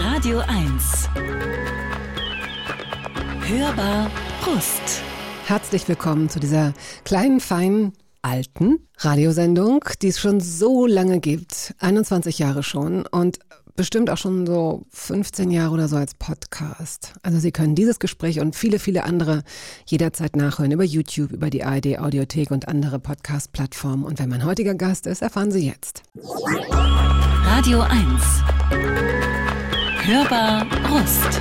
Radio 1. Hörbar Brust. Herzlich willkommen zu dieser kleinen, feinen, alten Radiosendung, die es schon so lange gibt. 21 Jahre schon und bestimmt auch schon so 15 Jahre oder so als Podcast. Also Sie können dieses Gespräch und viele, viele andere jederzeit nachhören über YouTube, über die ARD Audiothek und andere Podcast-Plattformen. Und wenn mein heutiger Gast ist, erfahren Sie jetzt. Radio 1. Hörbar Brust.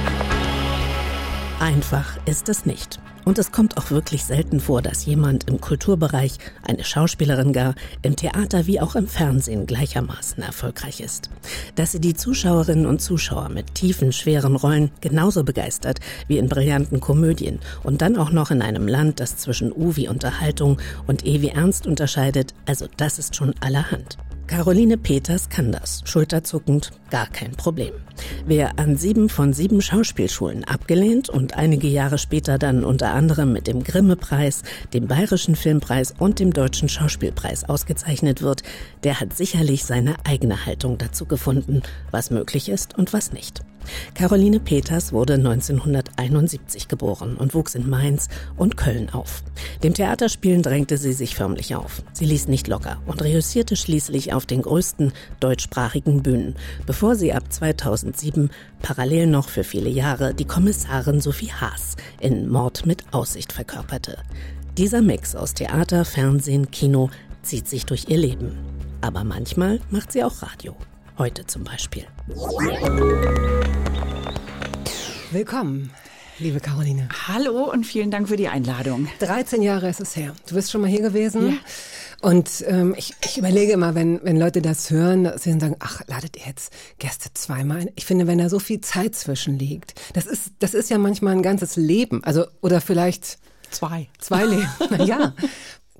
Einfach ist es nicht. Und es kommt auch wirklich selten vor, dass jemand im Kulturbereich, eine Schauspielerin gar, im Theater wie auch im Fernsehen gleichermaßen erfolgreich ist. Dass sie die Zuschauerinnen und Zuschauer mit tiefen, schweren Rollen genauso begeistert wie in brillanten Komödien und dann auch noch in einem Land, das zwischen U wie Unterhaltung und E wie Ernst unterscheidet, also das ist schon allerhand. Caroline Peters kann das, schulterzuckend, gar kein Problem. Wer an sieben von sieben Schauspielschulen abgelehnt und einige Jahre später dann unter anderem mit dem Grimme-Preis, dem Bayerischen Filmpreis und dem Deutschen Schauspielpreis ausgezeichnet wird, der hat sicherlich seine eigene Haltung dazu gefunden, was möglich ist und was nicht. Caroline Peters wurde 1971 geboren und wuchs in Mainz und Köln auf. Dem Theaterspielen drängte sie sich förmlich auf. Sie ließ nicht locker und reüssierte schließlich auf den größten deutschsprachigen Bühnen, bevor sie ab 2007 parallel noch für viele Jahre die Kommissarin Sophie Haas in Mord mit Aussicht verkörperte. Dieser Mix aus Theater, Fernsehen, Kino zieht sich durch ihr Leben. Aber manchmal macht sie auch Radio. Heute zum Beispiel. Willkommen, liebe Caroline. Hallo und vielen Dank für die Einladung. 13 Jahre ist es her. Du bist schon mal hier gewesen. Ja. Und ähm, ich, ich überlege immer, wenn, wenn Leute das hören, dass sie dann sagen, ach, ladet ihr jetzt Gäste zweimal ein? Ich finde, wenn da so viel Zeit zwischen liegt, das ist, das ist ja manchmal ein ganzes Leben. Also, oder vielleicht Zwei. zwei Leben. Ja.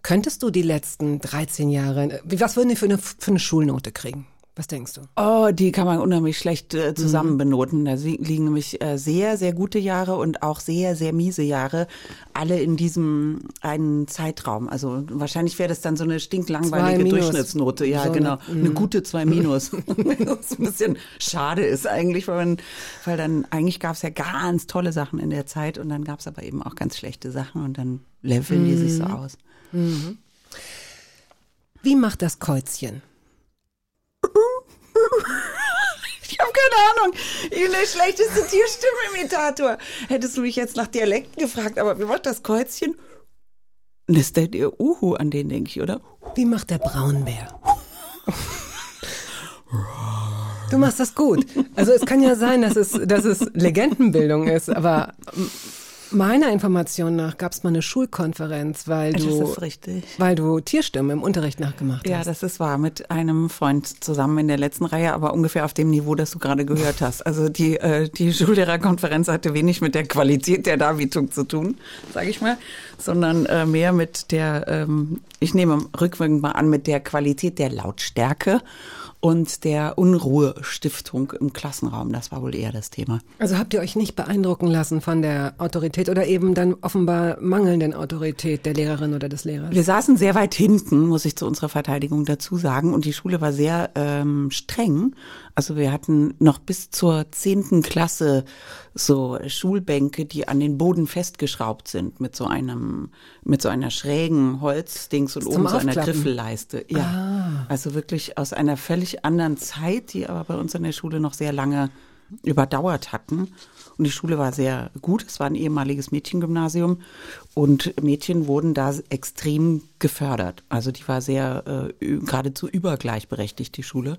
Könntest du die letzten 13 Jahre, wie- was würden die für eine, für eine Schulnote kriegen? Was denkst du? Oh, die kann man unheimlich schlecht äh, zusammen benoten. Da liegen nämlich äh, sehr, sehr gute Jahre und auch sehr, sehr miese Jahre, alle in diesem einen Zeitraum. Also wahrscheinlich wäre das dann so eine stinklangweilige. Durchschnittsnote. Ja, So genau. eine- Eine gute zwei minus. Was ein bisschen schade ist eigentlich, weil, man, weil dann eigentlich gab es ja ganz tolle Sachen in der Zeit und dann gab es aber eben auch ganz schlechte Sachen und dann leveln die sich so aus. Wie macht das Käuzchen? Ich habe keine Ahnung. Ich bin der schlechteste Tierstimmimitator. Hättest du mich jetzt nach Dialekten gefragt, aber wie macht das Käuzchen? Das ist der, Uhu, an den denke ich, oder? Wie macht der Braunbär? Du machst das gut. Also es kann ja sein, dass es, dass es Legendenbildung ist, aber m- meiner Information nach gab es mal eine Schulkonferenz, weil du, weil du Tierstimmen im Unterricht nachgemacht Ja, hast. das ist wahr. Mit einem Freund zusammen in der letzten Reihe, aber ungefähr auf dem Niveau, das du gerade gehört hast. Also die, äh, die Schullehrerkonferenz hatte wenig mit der Qualität der Darbietung zu tun, sage ich mal, sondern äh, mehr mit der, ähm, ich nehme rückwirkend mal an, mit der Qualität der Lautstärke und der Unruhestiftung im Klassenraum. Das war wohl eher das Thema. Also habt ihr euch nicht beeindrucken lassen von der Autorität oder eben dann offenbar mangelnden Autorität der Lehrerin oder des Lehrers? Wir saßen sehr weit hinten, muss ich zu unserer Verteidigung dazu sagen. Und die Schule war sehr ähm, streng. Also wir hatten noch bis zur zehnten Klasse so Schulbänke, die an den Boden festgeschraubt sind mit so einem, mit so einer schrägen Holzdings und oben so einer. Griffelleiste. Ja. Also wirklich aus einer völlig anderen Zeit, die aber bei uns in der Schule noch sehr lange überdauert hatten. Und die Schule war sehr gut. Es war ein ehemaliges Mädchengymnasium und Mädchen wurden da extrem gefördert. Also die war sehr äh, geradezu übergleichberechtigt, die Schule.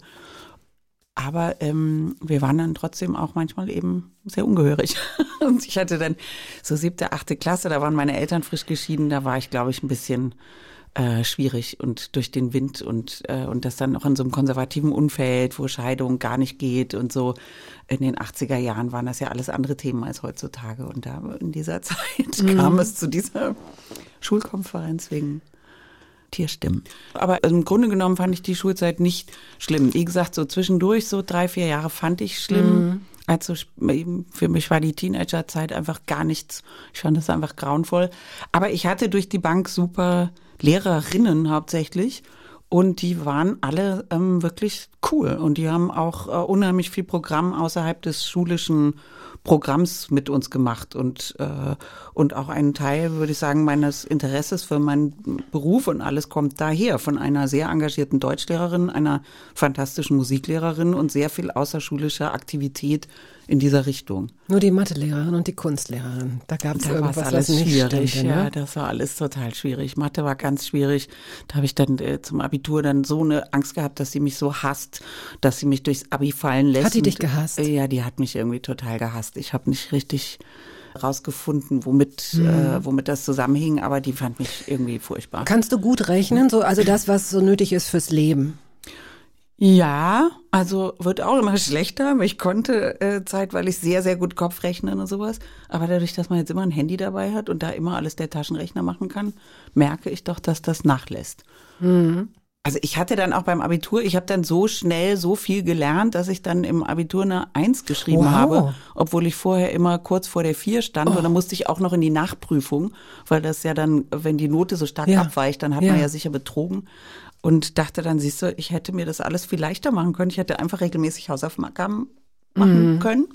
Aber ähm, wir waren dann trotzdem auch manchmal eben sehr ungehörig. Und ich hatte dann so siebte, achte Klasse, da waren meine Eltern frisch geschieden, da war ich, glaube ich, ein bisschen äh, schwierig und durch den Wind und, äh, und das dann auch in so einem konservativen Umfeld, wo Scheidung gar nicht geht und so. In den 80er Jahren waren das ja alles andere Themen als heutzutage. Und da in dieser Zeit kam es zu dieser Schulkonferenz wegen Tierstimmen. Aber im Grunde genommen fand ich die Schulzeit nicht schlimm. Wie gesagt, so zwischendurch, so drei, vier Jahre fand ich schlimm. Also eben für mich war die Teenagerzeit einfach gar nichts. Ich fand das einfach grauenvoll. Aber ich hatte durch die Bank super Lehrerinnen hauptsächlich. Und die waren alle ähm, wirklich cool. Und die haben auch äh, unheimlich viel Programm außerhalb des schulischen Programms mit uns gemacht und, äh, und auch ein Teil, würde ich sagen, meines Interesses für meinen Beruf und alles kommt daher. Von einer sehr engagierten Deutschlehrerin, einer fantastischen Musiklehrerin und sehr viel außerschulischer Aktivität in dieser Richtung. Nur die Mathelehrerin und die Kunstlehrerin. Da gab es Da irgendwas, alles was nicht schwierig. stimmte, Ja, ne? das war alles total schwierig. Mathe war ganz schwierig. Da habe ich dann äh, zum Abitur dann so eine Angst gehabt, dass sie mich so hasst, dass sie mich durchs Abi fallen lässt. Hat die dich Und, gehasst? Äh, ja, die hat mich irgendwie total gehasst. Ich habe nicht richtig rausgefunden, womit, Hm. äh, womit das zusammenhing, aber die fand mich irgendwie furchtbar. Kannst du gut rechnen? So, also das, was so nötig ist fürs Leben. Ja, also wird auch immer schlechter. Ich konnte äh, zeitweilig sehr, sehr gut Kopf rechnen und sowas. Aber dadurch, dass man jetzt immer ein Handy dabei hat und da immer alles der Taschenrechner machen kann, merke ich doch, dass das nachlässt. Also ich hatte dann auch beim Abitur, ich habe dann so schnell so viel gelernt, dass ich dann im Abitur eine Eins geschrieben Wow. habe, obwohl ich vorher immer kurz vor der Vier stand und dann musste ich auch noch in die Nachprüfung, weil das ja dann, wenn die Note so stark Ja. abweicht, dann hat Ja. man ja sicher betrogen und dachte dann, siehst du, ich hätte mir das alles viel leichter machen können. Ich hätte einfach regelmäßig Hausaufgaben machen können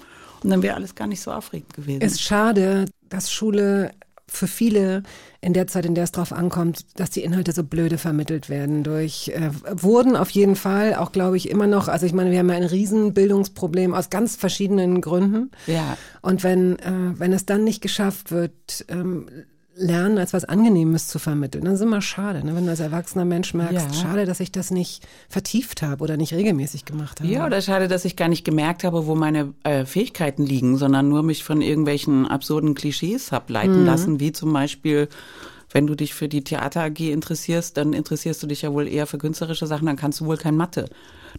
und dann wäre alles gar nicht so aufregend gewesen. Es ist schade, dass Schule für viele in der Zeit, in der es drauf ankommt, dass die Inhalte so blöde vermittelt werden durch, äh, wurden auf jeden Fall, auch glaube ich immer noch, also ich meine, wir haben ja ein Riesenbildungsproblem aus ganz verschiedenen Gründen. Ja. Und wenn, äh, wenn es dann nicht geschafft wird, ähm, Lernen als was Angenehmes zu vermitteln, dann ist immer schade, ne? wenn du als erwachsener Mensch merkst, Ja. schade, dass ich das nicht vertieft habe oder nicht regelmäßig gemacht habe. Ja, oder schade, dass ich gar nicht gemerkt habe, wo meine äh, Fähigkeiten liegen, sondern nur mich von irgendwelchen absurden Klischees hab leiten lassen, wie zum Beispiel, wenn du dich für die Theater AG interessierst, dann interessierst du dich ja wohl eher für künstlerische Sachen, dann kannst du wohl kein Mathe.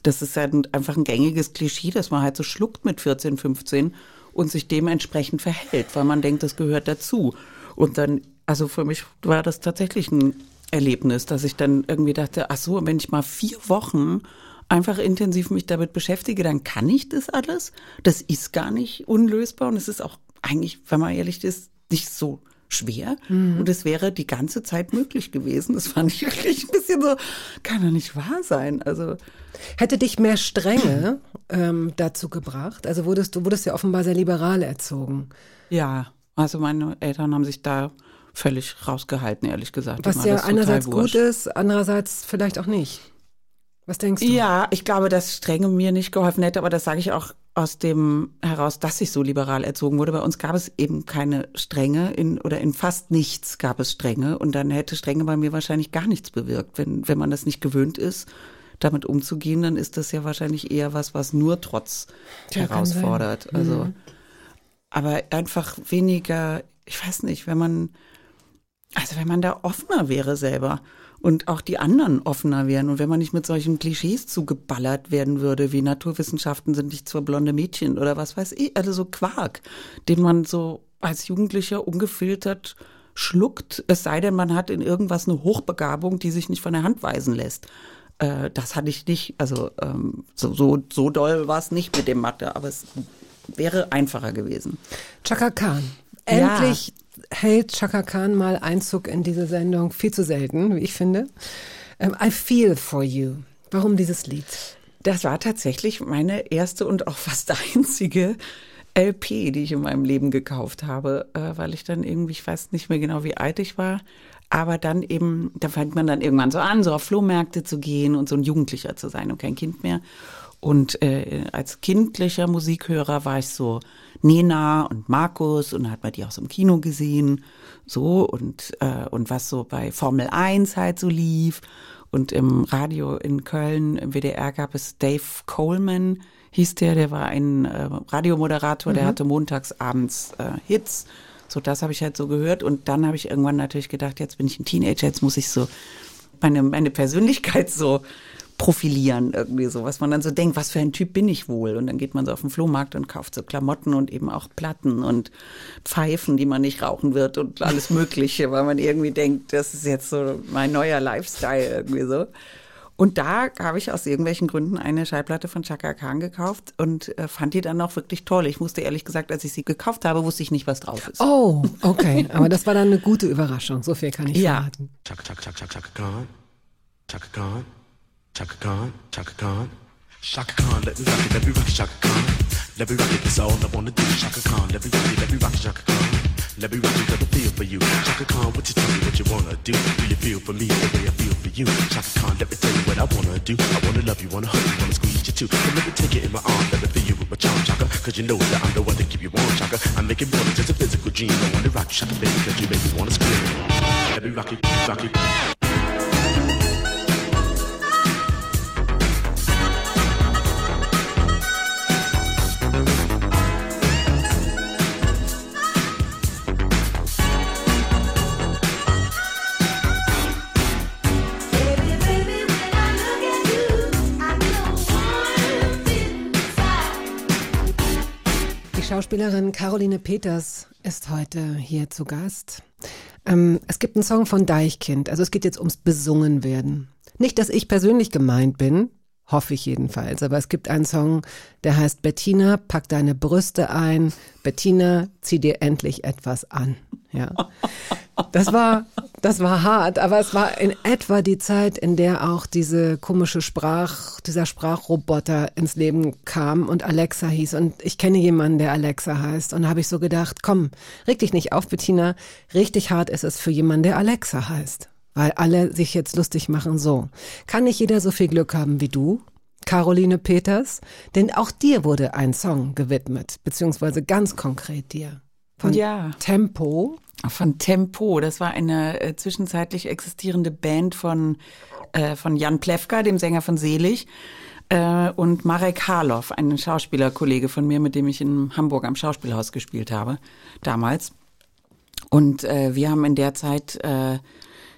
Das ist ein- einfach ein gängiges Klischee, dass man halt so schluckt mit 14, 15 und sich dementsprechend verhält, weil man denkt, das gehört dazu. Und dann, also für mich war das tatsächlich ein Erlebnis, dass ich dann irgendwie dachte, ach so, wenn ich mal vier Wochen einfach intensiv mich damit beschäftige, dann kann ich das alles. Das ist gar nicht unlösbar und es ist auch eigentlich, wenn man ehrlich ist, nicht so schwer. Und es wäre die ganze Zeit möglich gewesen. Das fand ich wirklich ein bisschen so, kann doch nicht wahr sein. Also Hätte dich mehr Strenge ähm, dazu gebracht? Also wurdest du wurdest ja offenbar sehr liberal erzogen. ja, also meine Eltern haben sich da völlig rausgehalten, ehrlich gesagt. Was ja einerseits gut ist, andererseits vielleicht auch nicht. Was denkst du? Ja, ich glaube, dass Strenge mir nicht geholfen hätte, aber das sage ich auch aus dem heraus, dass ich so liberal erzogen wurde. Bei uns gab es eben keine Strenge in, oder in fast nichts gab es Strenge und dann hätte Strenge bei mir wahrscheinlich gar nichts bewirkt. Wenn, wenn man das nicht gewöhnt ist, damit umzugehen, dann ist das ja wahrscheinlich eher was, was nur Trotz sein. herausfordert. Also, aber einfach weniger, ich weiß nicht, wenn man, also wenn man da offener wäre selber und auch die anderen offener wären und wenn man nicht mit solchen Klischees zugeballert werden würde, wie Naturwissenschaften sind nicht für blonde Mädchen oder was weiß ich, also so Quark, den man so als Jugendlicher ungefiltert schluckt, es sei denn, man hat in irgendwas eine Hochbegabung, die sich nicht von der Hand weisen lässt. Äh, das hatte ich nicht, also ähm, so, so, so doll war es nicht mit dem Mathe, aber es wäre einfacher gewesen. Chaka Khan. Ja. Endlich hält Chaka Khan mal Einzug in diese Sendung. Viel zu selten, wie ich finde. Ähm, I feel for you. Warum dieses Lied? Das war tatsächlich meine erste und auch fast einzige LP, die ich in meinem Leben gekauft habe, äh, weil ich dann irgendwie, ich weiß nicht mehr genau, wie alt ich war, aber dann eben, da fängt man dann irgendwann so an, so auf Flohmärkte zu gehen und so ein Jugendlicher zu sein und kein Kind mehr. Und äh, als kindlicher Musikhörer war ich so Nena und Markus und hat man die auch so im Kino gesehen, so und äh, und was so bei Formel 1 halt so lief. Und im Radio in Köln im WDR gab es Dave Coleman hieß der, der war ein äh, Radiomoderator, der hatte montags abends äh, Hits. So das habe ich halt so gehört und dann habe ich irgendwann natürlich gedacht, jetzt bin ich ein Teenager, jetzt muss ich so meine meine Persönlichkeit so profilieren irgendwie so, was man dann so denkt, was für ein Typ bin ich wohl? Und dann geht man so auf den Flohmarkt und kauft so Klamotten und eben auch Platten und Pfeifen, die man nicht rauchen wird und alles Mögliche, weil man irgendwie denkt, das ist jetzt so mein neuer Lifestyle irgendwie so. Und da habe ich aus irgendwelchen Gründen eine Schallplatte von Chaka Khan gekauft und äh, fand die dann auch wirklich toll. Ich musste ehrlich gesagt, als ich sie gekauft habe, wusste ich nicht, was drauf ist. Oh, okay. Aber das war dann eine gute Überraschung. So viel kann ich Ja. verraten. Chaka Chaka Chaka Chaka Khan. Chaka Khan. Chaka Khan, Chaka Khan. Shaka Khan, let me rock it, let me rock it, Shaka Khan. Let me rock it, that's all I wanna do. Shaka Khan, let me rock it, let me rock it, Shaka Khan. Let me rock it, got a feel for you. Shaka Khan, what you tell me what you wanna do? Do you feel for me the way I feel for you? Shaka Khan, let me tell you what I wanna do. I wanna love you, wanna hug you, wanna squeeze you too. And let me take it in my arms, let me feel you with my charm, Shaka. Cause you know that I'm the one to keep you warm, Shaka. I make it more than just a physical dream. I wanna rock you, Shaka, baby, cause you make me wanna scream. Let me rock it, rock it. Schauspielerin Caroline Peters ist heute hier zu Gast. Ähm, es gibt einen Song von Deichkind, also es geht jetzt ums Besungen werden. Nicht, dass ich persönlich gemeint bin, hoffe ich jedenfalls, aber es gibt einen Song, der heißt Bettina, pack deine Brüste ein, Bettina, zieh dir endlich etwas an. Ja. Das war, das war hart, aber es war in etwa die Zeit, in der auch diese komische Sprach, dieser Sprachroboter ins Leben kam und Alexa hieß. Und ich kenne jemanden, der Alexa heißt. Und da habe ich so gedacht, komm, reg dich nicht auf, Bettina. Richtig hart ist es für jemanden, der Alexa heißt. Weil alle sich jetzt lustig machen, so. Kann nicht jeder so viel Glück haben wie du? Caroline Peters? Denn auch dir wurde ein Song gewidmet, beziehungsweise ganz konkret dir. Von Ja. Tempo. Von Tempo. Das war eine äh, zwischenzeitlich existierende Band von, äh, von Jan Plewka, dem Sänger von Selig, äh, und Marek Harloff, ein Schauspielerkollege von mir, mit dem ich in Hamburg am Schauspielhaus gespielt habe, damals. Und äh, wir haben in der Zeit, äh,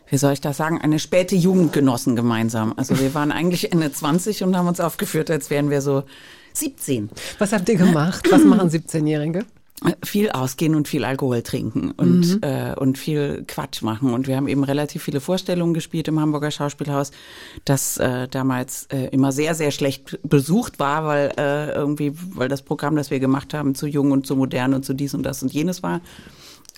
wie soll ich das sagen, eine späte Jugend genossen gemeinsam. Also wir waren eigentlich Ende 20 und haben uns aufgeführt, als wären wir so 17. Was habt ihr gemacht? Was machen 17-Jährige? viel ausgehen und viel Alkohol trinken und, äh, und viel Quatsch machen. Und wir haben eben relativ viele Vorstellungen gespielt im Hamburger Schauspielhaus, das äh, damals äh, immer sehr, sehr schlecht besucht war, weil äh, irgendwie, weil das Programm, das wir gemacht haben, zu jung und zu modern und zu dies und das und jenes war.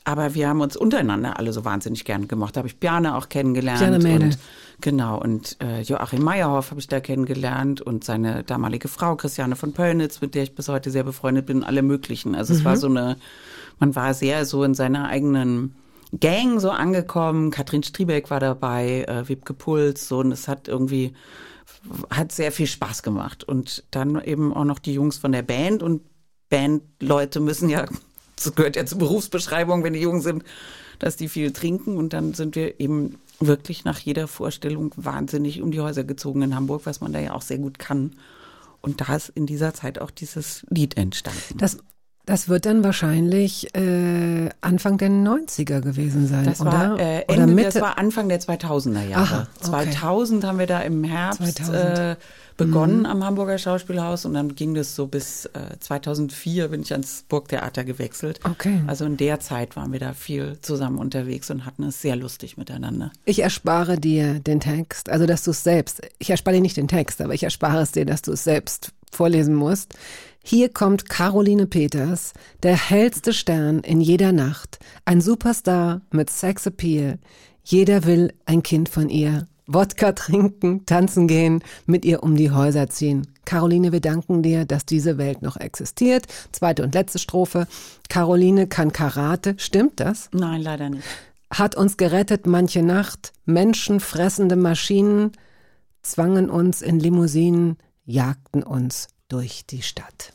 Aber wir haben uns untereinander alle so wahnsinnig gern gemacht. Da habe ich Bjarne auch kennengelernt. Bjarne Mädel. Und, genau, und äh, Joachim Meyerhoff habe ich da kennengelernt und seine damalige Frau Christiane von Pöllnitz, mit der ich bis heute sehr befreundet bin, alle möglichen. Also es war so eine, man war sehr so in seiner eigenen Gang so angekommen. Katrin Striebeck war dabei, äh, Wiebke Puls, so und es hat irgendwie hat sehr viel Spaß gemacht. Und dann eben auch noch die Jungs von der Band und Bandleute müssen ja, das gehört ja zur Berufsbeschreibung, wenn die jung sind, dass die viel trinken. Und dann sind wir eben wirklich nach jeder Vorstellung wahnsinnig um die Häuser gezogen in Hamburg, was man da ja auch sehr gut kann. Und da ist in dieser Zeit auch dieses Lied entstanden. Das, das wird dann wahrscheinlich äh, Anfang der 90er gewesen sein, Das oder? war, äh, oder Ende, Mitte? das war Anfang der 2000er Jahre. Aha, okay. 2000 haben wir da im Herbst 2000. äh, begonnen am Hamburger Schauspielhaus und dann ging das so bis äh, 2004 bin ich ans Burgtheater gewechselt. Okay. Also in der Zeit waren wir da viel zusammen unterwegs und hatten es sehr lustig miteinander. Ich erspare dir den Text, also dass du es selbst, ich erspare dir nicht den Text, aber ich erspare es dir, dass du es selbst vorlesen musst. Hier kommt Caroline Peters, der hellste Stern in jeder Nacht, ein Superstar mit Sexappeal. Jeder will ein Kind von ihr. Wodka trinken, tanzen gehen, mit ihr um die Häuser ziehen. Caroline, wir danken dir, dass diese Welt noch existiert. Zweite und letzte Strophe. Caroline kann Karate, stimmt das? Nein, leider nicht. hat uns gerettet manche Nacht, menschenfressende Maschinen zwangen uns in Limousinen, jagten uns durch die Stadt.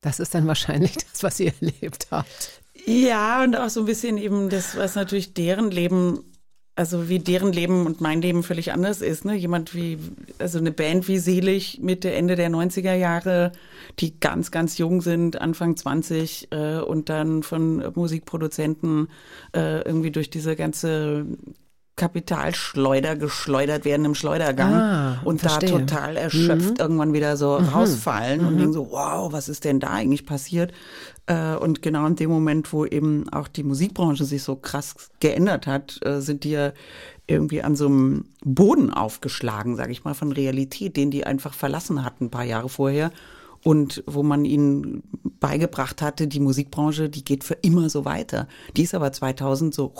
Das ist dann wahrscheinlich das, was ihr erlebt habt. Ja, und auch so ein bisschen eben das, was natürlich deren Leben, also wie deren Leben und mein Leben völlig anders ist. Ne? Jemand wie, also eine Band wie Selig Mitte, Ende der 90er Jahre, die ganz, ganz jung sind, Anfang 20 äh, und dann von Musikproduzenten äh, irgendwie durch diese ganze Kapitalschleuder geschleudert werden im Schleudergang Ah, und verstehe. da total erschöpft irgendwann wieder so rausfallen und denken so, wow, was ist denn da eigentlich passiert? Äh, und genau in dem Moment, wo eben auch die Musikbranche sich so krass geändert hat, äh, sind die ja irgendwie an so einem Boden aufgeschlagen, sage ich mal, von Realität, den die einfach verlassen hatten ein paar Jahre vorher und wo man ihnen beigebracht hatte, die Musikbranche, die geht für immer so weiter. Die ist aber 2000 so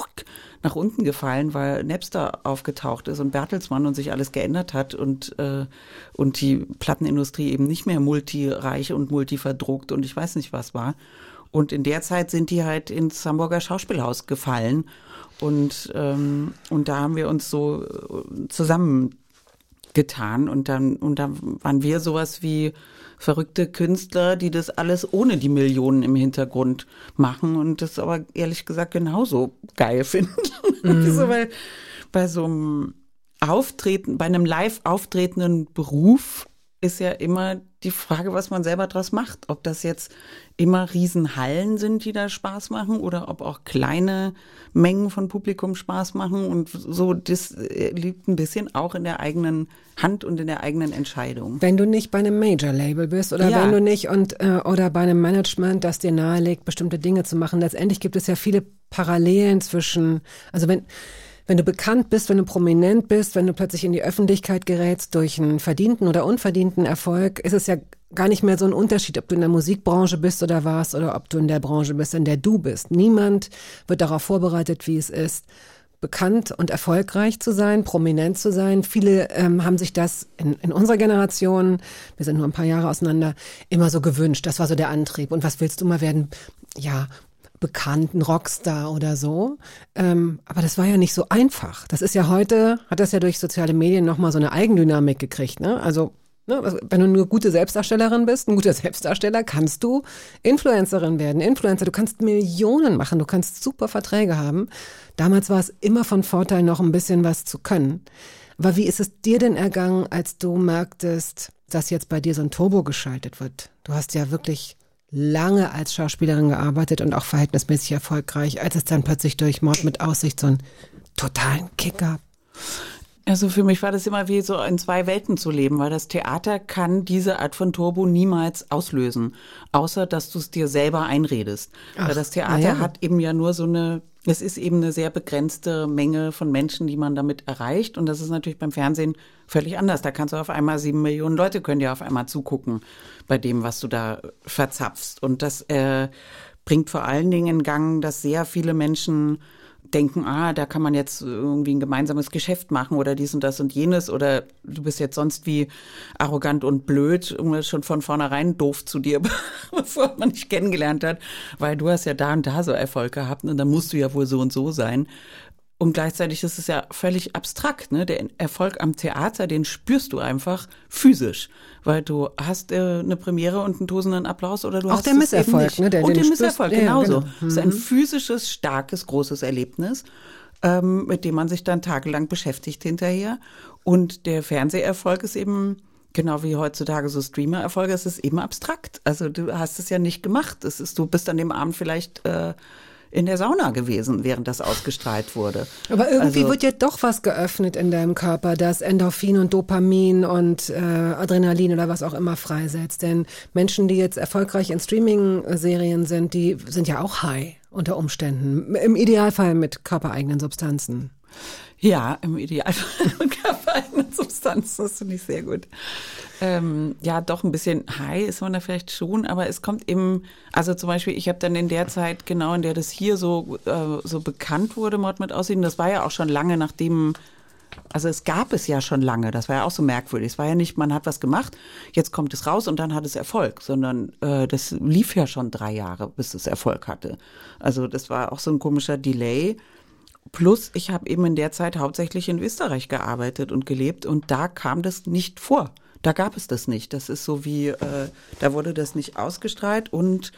nach unten gefallen, weil Napster aufgetaucht ist und Bertelsmann und sich alles geändert hat und, äh, und die Plattenindustrie eben nicht mehr multireich und multiverdruckt und ich weiß nicht was war. Und in der Zeit sind die halt ins Hamburger Schauspielhaus gefallen. Und, ähm, und da haben wir uns so äh, zusammengetan. Und dann, und dann waren wir sowas wie verrückte Künstler, die das alles ohne die Millionen im Hintergrund machen und das aber ehrlich gesagt genauso geil finden. so, weil bei so einem Auftreten, bei einem live auftretenden Beruf ist ja immer die Frage, was man selber draus macht. Ob das jetzt immer Riesenhallen sind, die da Spaß machen oder ob auch kleine Mengen von Publikum Spaß machen. Und so, das äh, liegt ein bisschen auch in der eigenen Hand und in der eigenen Entscheidung. Wenn du nicht bei einem Major-Label bist oder Ja. wenn du nicht und äh, oder bei einem Management, das dir nahelegt, bestimmte Dinge zu machen. Letztendlich gibt es ja viele Parallelen zwischen, also wenn wenn du bekannt bist, wenn du prominent bist, wenn du plötzlich in die Öffentlichkeit gerätst durch einen verdienten oder unverdienten Erfolg, ist es ja gar nicht mehr so ein Unterschied, ob du in der Musikbranche bist oder warst oder ob du in der Branche bist, in der du bist. Niemand wird darauf vorbereitet, wie es ist, bekannt und erfolgreich zu sein, prominent zu sein. Viele ähm, haben sich das in, in unserer Generation, wir sind nur ein paar Jahre auseinander, immer so gewünscht. Das war so der Antrieb. Und was willst du mal werden? Ja, bekannten Rockstar oder so. Ähm, aber das war ja nicht so einfach. Das ist ja heute, hat das ja durch soziale Medien nochmal so eine Eigendynamik gekriegt. Ne? Also Ne, wenn du nur gute Selbstdarstellerin bist, ein guter Selbstdarsteller, kannst du Influencerin werden. Influencer, du kannst Millionen machen, du kannst super Verträge haben. Damals war es immer von Vorteil, noch ein bisschen was zu können. Aber wie ist es dir denn ergangen, als du merktest, dass jetzt bei dir so ein Turbo geschaltet wird? Du hast ja wirklich lange als Schauspielerin gearbeitet und auch verhältnismäßig erfolgreich, als es dann plötzlich durch Mord mit Aussicht so einen totalen Kick gab. Also für mich war das immer wie so in zwei Welten zu leben, weil das Theater kann diese Art von Turbo niemals auslösen, außer dass du es dir selber einredest. Ach, weil das Theater ja. hat eben ja nur so eine, es ist eben eine sehr begrenzte Menge von Menschen, die man damit erreicht. Und das ist natürlich beim Fernsehen völlig anders. Da kannst du auf einmal sieben Millionen Leute können dir auf einmal zugucken bei dem, was du da verzapfst. Und das äh, bringt vor allen Dingen in Gang, dass sehr viele Menschen denken, ah, da kann man jetzt irgendwie ein gemeinsames Geschäft machen oder dies und das und jenes oder du bist jetzt sonst wie arrogant und blöd schon von vornherein doof zu dir, bevor man dich kennengelernt hat, weil du hast ja da und da so Erfolg gehabt und dann musst du ja wohl so und so sein. Und gleichzeitig ist es ja völlig abstrakt, ne? Der Erfolg am Theater, den spürst du einfach physisch, weil du hast äh, eine Premiere und einen tosenden Applaus oder du Auch hast der Misserfolg, ne? Der- und den der spürst- Misserfolg, ja, genauso. genau. Es ist ein physisches, starkes, großes Erlebnis, ähm, mit dem man sich dann tagelang beschäftigt hinterher. Und der Fernseherfolg ist eben, genau wie heutzutage so Streamer-Erfolge, es ist eben abstrakt. Also du hast es ja nicht gemacht. Es ist, du bist an dem Abend vielleicht äh, in der Sauna gewesen, während das ausgestrahlt wurde. Aber irgendwie Also- wird ja doch was geöffnet in deinem Körper, das Endorphin und Dopamin und äh, Adrenalin oder was auch immer freisetzt. Denn Menschen, die jetzt erfolgreich in Streaming-Serien sind, die sind ja auch high unter Umständen. Im Idealfall mit körpereigenen Substanzen. Ja, im Idealfall mit körpereigenen Substanzen, das finde ich sehr gut. Ähm, ja, doch ein bisschen high ist man da vielleicht schon, aber es kommt eben, also zum Beispiel, ich habe dann in der Zeit, genau in der das hier so, äh, so bekannt wurde, Mord mit Aussehen, das war ja auch schon lange nachdem, also es gab es ja schon lange, das war ja auch so merkwürdig. Es war ja nicht, man hat was gemacht, jetzt kommt es raus und dann hat es Erfolg, sondern äh, das lief ja schon drei Jahre, bis es Erfolg hatte. Also das war auch so ein komischer Delay. Plus, ich habe eben in der Zeit hauptsächlich in Österreich gearbeitet und gelebt und da kam das nicht vor. Da gab es das nicht. Das ist so wie, äh, da wurde das nicht ausgestrahlt und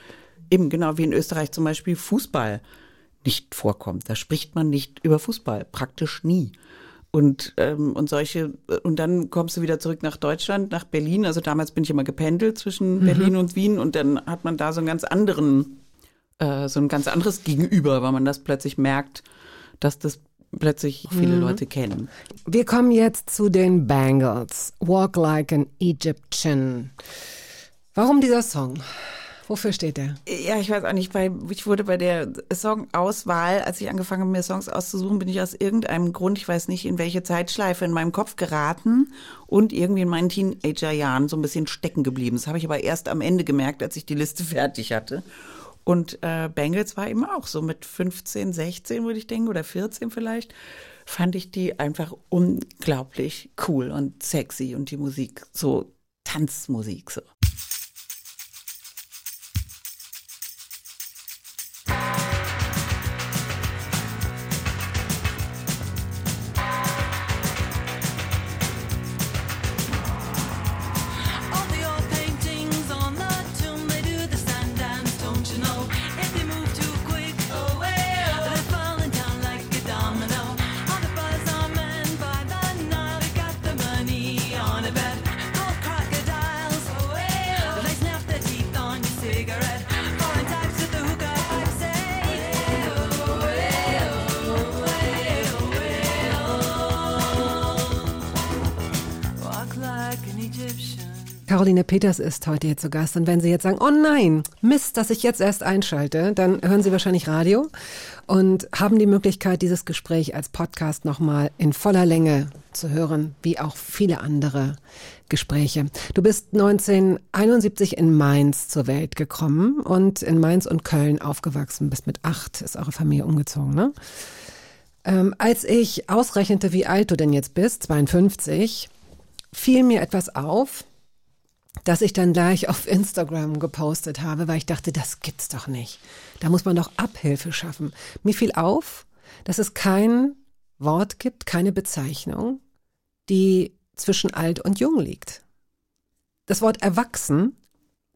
eben genau wie in Österreich zum Beispiel Fußball nicht vorkommt. Da spricht man nicht über Fußball, praktisch nie. Und, ähm, und solche, und dann kommst du wieder zurück nach Deutschland, nach Berlin. Also damals bin ich immer gependelt zwischen Berlin und Wien und dann hat man da so einen ganz anderen äh, so ein ganz anderes Gegenüber, weil man das plötzlich merkt, dass das plötzlich viele Leute kennen. Wir kommen jetzt zu den Bangles. Walk like an Egyptian. Warum dieser Song? Wofür steht der? Ja, ich weiß auch nicht, bei, ich wurde bei der Songauswahl, als ich angefangen habe, mir Songs auszusuchen, bin ich aus irgendeinem Grund, ich weiß nicht, in welche Zeitschleife in meinem Kopf geraten und irgendwie in meinen Teenagerjahren so ein bisschen stecken geblieben. Das habe ich aber erst am Ende gemerkt, als ich die Liste fertig hatte. Und äh, Bengals war eben auch so mit 15, 16, würde ich denken, oder 14 vielleicht, fand ich die einfach unglaublich cool und sexy und die Musik, so Tanzmusik so. Peters ist heute hier zu Gast und wenn Sie jetzt sagen, oh nein, Mist, dass ich jetzt erst einschalte, dann hören Sie wahrscheinlich Radio und haben die Möglichkeit, dieses Gespräch als Podcast nochmal in voller Länge zu hören, wie auch viele andere Gespräche. Du bist 1971 in Mainz zur Welt gekommen und in Mainz und Köln aufgewachsen. Bist mit acht, ist eure Familie umgezogen, ne? Ähm, als ich ausrechnete, wie alt du denn jetzt bist, 52, fiel mir etwas auf, das ich dann gleich auf Instagram gepostet habe, weil ich dachte, das gibt's doch nicht. Da muss man doch Abhilfe schaffen. Mir fiel auf, dass es kein Wort gibt, keine Bezeichnung, die zwischen alt und jung liegt. Das Wort erwachsen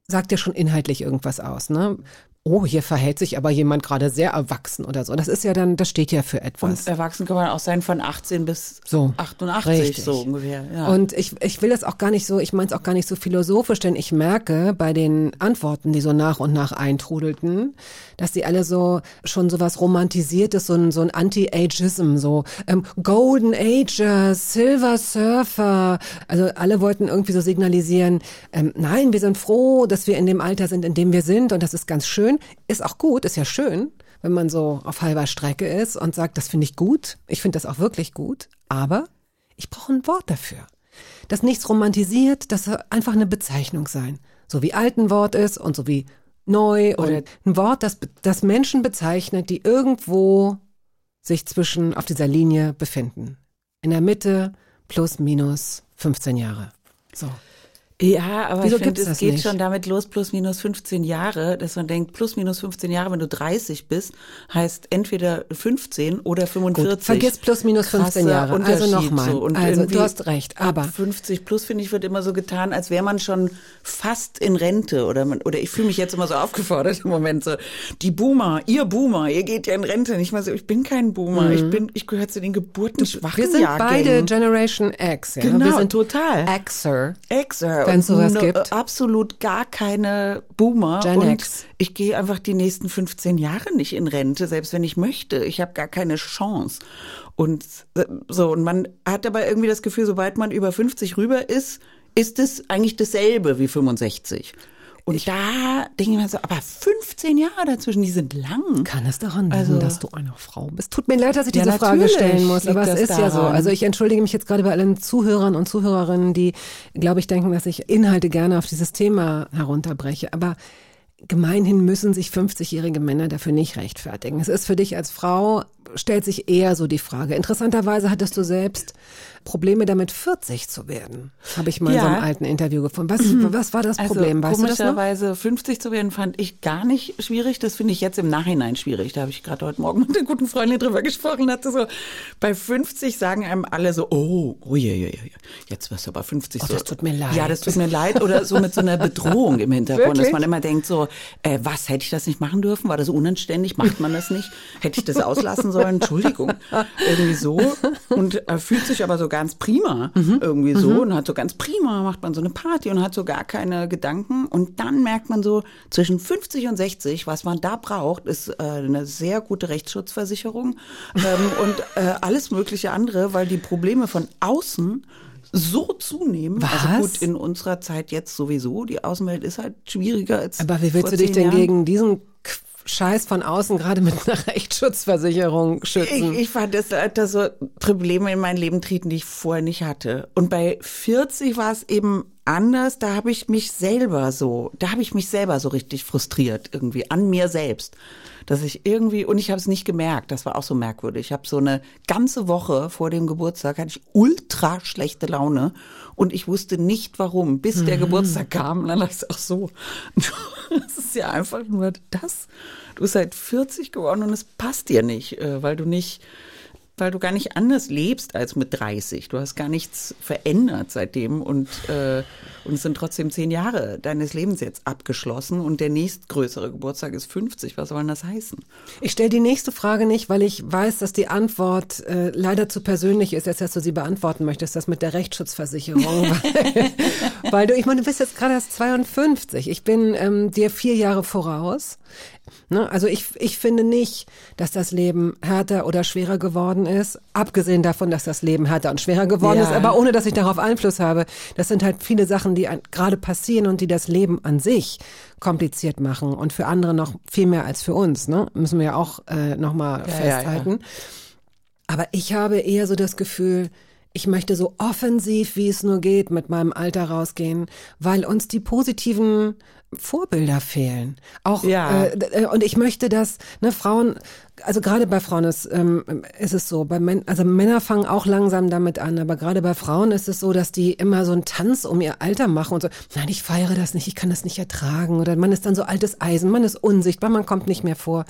sagt ja schon inhaltlich irgendwas aus, ne? Oh, hier verhält sich aber jemand gerade sehr erwachsen oder so. Das ist ja dann, das steht ja für etwas. Und erwachsen kann man auch sein von 18 bis So, 88, richtig. so ungefähr. Ja. Und ich, ich will das auch gar nicht so, ich meine es auch gar nicht so philosophisch, denn ich merke bei den Antworten, die so nach und nach eintrudelten, dass die alle so schon so was Romantisiertes, so ein, so ein Anti-Ageism, so ähm, Golden Ages, Silver Surfer. Also alle wollten irgendwie so signalisieren, ähm, nein, wir sind froh, dass wir in dem Alter sind, in dem wir sind und das ist ganz schön. Ist auch gut, ist ja schön, wenn man so auf halber Strecke ist und sagt, das finde ich gut. Ich finde das auch wirklich gut. Aber ich brauche ein Wort dafür. Das nichts romantisiert, das soll einfach eine Bezeichnung sein. So wie alt ein Wort ist und so wie neu oder ein Wort, das, das Menschen bezeichnet, die irgendwo sich zwischen auf dieser Linie befinden. In der Mitte plus minus 15 Jahre. So. Ja, aber Wieso ich finde, es geht nicht? schon damit los, plus minus 15 Jahre, dass man denkt, plus minus 15 Jahre, wenn du 30 bist, heißt entweder 15 oder 45. Gut, vergiss plus minus 15 Krasser Jahre. Also nochmal. so. Also, du hast recht, ab aber- 50 plus, finde ich, wird immer so getan, als wäre man schon fast in Rente oder man, oder ich fühle mich jetzt immer so aufgefordert im Moment so, die Boomer, ihr Boomer, ihr geht ja in Rente. Nicht mal so, ich bin kein Boomer, ich bin, ich gehöre zu den geburtenschwachen Mhm. Wir sind Jahrgängen. beide Generation X. Ja? Genau, Wir sind total. Xer. Exer. Wenn's und sowas gibt. Absolut gar keine Boomer. Gen und ich gehe einfach die nächsten 15 Jahre nicht in Rente, selbst wenn ich möchte. Ich habe gar keine Chance. Und äh, so, und man hat aber irgendwie das Gefühl, sobald man über 50 rüber ist, ist es eigentlich dasselbe wie 65. Und da denke ich mir so, aber 15 Jahre dazwischen, die sind lang. Kann es daran liegen, Also- dass du eine Frau bist? Tut mir leid, dass ich Ja, diese Frage stellen muss, aber es ist ja so. daran. Also ich entschuldige mich jetzt gerade bei allen Zuhörern und Zuhörerinnen, die, glaube ich, denken, dass ich Inhalte gerne auf dieses Thema herunterbreche. Aber gemeinhin müssen sich 50-jährige Männer dafür nicht rechtfertigen. Es ist für dich als Frau, stellt sich eher so die Frage. Interessanterweise hattest du selbst Probleme damit, 40 zu werden. Habe ich mal in so Ja. einem alten Interview gefunden. Was, was war das Problem? Also, weißt komischerweise 50 zu werden fand ich gar nicht schwierig. Das finde ich jetzt im Nachhinein schwierig. Da habe ich gerade heute Morgen mit einer guten Freundin drüber gesprochen. Hatte so bei 50 sagen einem alle so, oh, oh je, je, je, jetzt wirst du aber 50 Oh, so. das tut mir leid. Ja, das tut mir leid. Oder so mit so einer Bedrohung im Hintergrund, dass Wirklich? man immer denkt so, äh, was hätte ich das nicht machen dürfen? War das unanständig? Macht man das nicht? Hätte ich das auslassen sollen? Entschuldigung. Irgendwie so. Und äh, fühlt sich aber so ganz prima Mhm. irgendwie so und hat so ganz prima, macht man so eine Party und hat so gar keine Gedanken. Und dann merkt man so, zwischen 50 und 60, was man da braucht, ist äh, eine sehr gute Rechtsschutzversicherung ähm, und äh, alles mögliche andere, weil die Probleme von außen so zunehmen. Was? Also gut, in unserer Zeit jetzt sowieso. Die Außenwelt ist halt schwieriger als Aber wie willst du dich denn gegen diesen Scheiß von außen gerade mit einer Rechtsschutzversicherung Ich, schützen? ich fand, dass da so Probleme in mein Leben treten, die ich vorher nicht hatte. Und bei 40 war es eben anders. Da habe ich mich selber so, da habe ich mich selber so richtig frustriert irgendwie an mir selbst, dass ich irgendwie und ich habe es nicht gemerkt. Das war auch so merkwürdig. Ich habe so eine ganze Woche vor dem Geburtstag hatte ich ultra schlechte Laune und ich wusste nicht warum, bis der Geburtstag kam. Und dann dachte ich auch so, das ist ja einfach nur das. Du bist halt 40 geworden und es passt dir nicht, äh, weil du nicht, weil du gar nicht anders lebst als mit 30. Du hast gar nichts verändert seitdem und, äh, und es sind trotzdem zehn Jahre deines Lebens jetzt abgeschlossen und der nächstgrößere Geburtstag ist 50. Was soll denn das heißen? Ich stelle die nächste Frage nicht, weil ich weiß, dass die Antwort äh, leider zu persönlich ist, als dass du sie beantworten möchtest, das mit der Rechtsschutzversicherung. weil, weil du, ich meine, du bist jetzt gerade erst 52. Ich bin ähm, dir vier Jahre voraus. Ne? Also ich, ich finde nicht, dass das Leben härter oder schwerer geworden ist. Abgesehen davon, dass das Leben härter und schwerer geworden Ja. ist, aber ohne, dass ich darauf Einfluss habe. Das sind halt viele Sachen, die gerade passieren und die das Leben an sich kompliziert machen und für andere noch viel mehr als für uns. Ne? Müssen wir ja auch äh, nochmal Ja, ja, festhalten. Aber ich habe eher so das Gefühl, ich möchte so offensiv, wie es nur geht, mit meinem Alter rausgehen, weil uns die positiven Vorbilder fehlen. Auch Ja. äh, äh, und ich möchte, dass ne, Frauen, also gerade bei Frauen ist, ähm, ist es so, bei Män also Männer fangen auch langsam damit an, aber gerade bei Frauen ist es so, dass die immer so einen Tanz um ihr Alter machen und so, nein, ich feiere das nicht, ich kann das nicht ertragen oder man ist dann so altes Eisen, man ist unsichtbar, man kommt nicht mehr vor.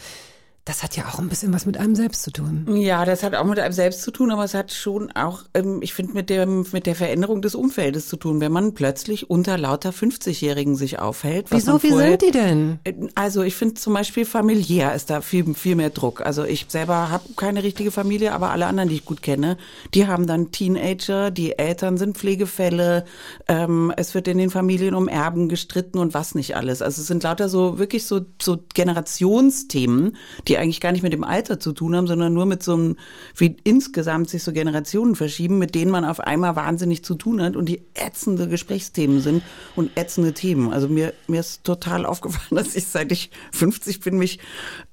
Das hat ja auch ein bisschen was mit einem selbst zu tun. Ja, das hat auch mit einem selbst zu tun, aber es hat schon auch, ähm, ich finde, mit dem mit der Veränderung des Umfeldes zu tun, wenn man plötzlich unter lauter 50-Jährigen sich aufhält. Wieso, wie vorher- sind die denn? Also ich finde zum Beispiel familiär ist da viel, viel mehr Druck. Also ich selber habe keine richtige Familie, aber alle anderen, die ich gut kenne, die haben dann Teenager, die Eltern sind Pflegefälle, ähm, es wird in den Familien um Erben gestritten und was nicht alles. Also es sind lauter so wirklich so, so Generationsthemen, die eigentlich gar nicht mit dem Alter zu tun haben, sondern nur mit so einem, wie insgesamt sich so Generationen verschieben, mit denen man auf einmal wahnsinnig zu tun hat und die ätzende Gesprächsthemen sind und ätzende Themen. Also mir, mir ist total aufgefallen, dass ich seit ich 50 bin, mich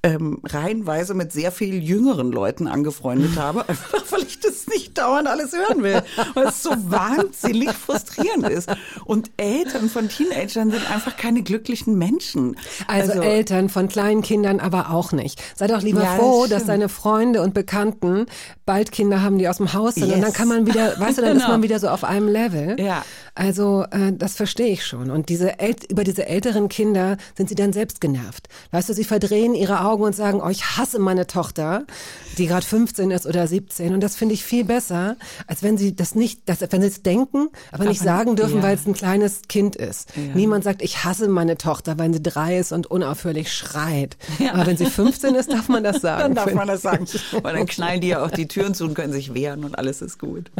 ähm, reihenweise mit sehr viel jüngeren Leuten angefreundet habe, einfach weil ich das nicht dauernd alles hören will, weil es so wahnsinnig frustrierend ist. Und Eltern von Teenagern sind einfach keine glücklichen Menschen. Also, Eltern von kleinen Kindern aber auch nicht. Sei doch lieber Ja, das froh, dass stimmt. deine Freunde und Bekannten bald Kinder haben, die aus dem Haus sind. Und dann Yes. kann man wieder, weißt du, dann ist Genau. man wieder so auf einem Level. Ja. Also äh, das verstehe ich schon. Und diese ält über diese älteren Kinder sind sie dann selbst genervt. Weißt du, sie verdrehen ihre Augen und sagen, oh, ich hasse meine Tochter, die gerade 15 ist oder 17. Und das finde ich viel besser, als wenn sie das nicht, das, wenn sie es denken, aber nicht Aber- sagen dürfen, ja. weil es ein kleines Kind ist. Niemand sagt, ich hasse meine Tochter, weil sie drei ist und unaufhörlich schreit. Aber wenn sie 15 ist, darf man das sagen. Dann darf man das sagen. Weil dann knallen die ja auch die Türen zu und können sich wehren und alles ist gut.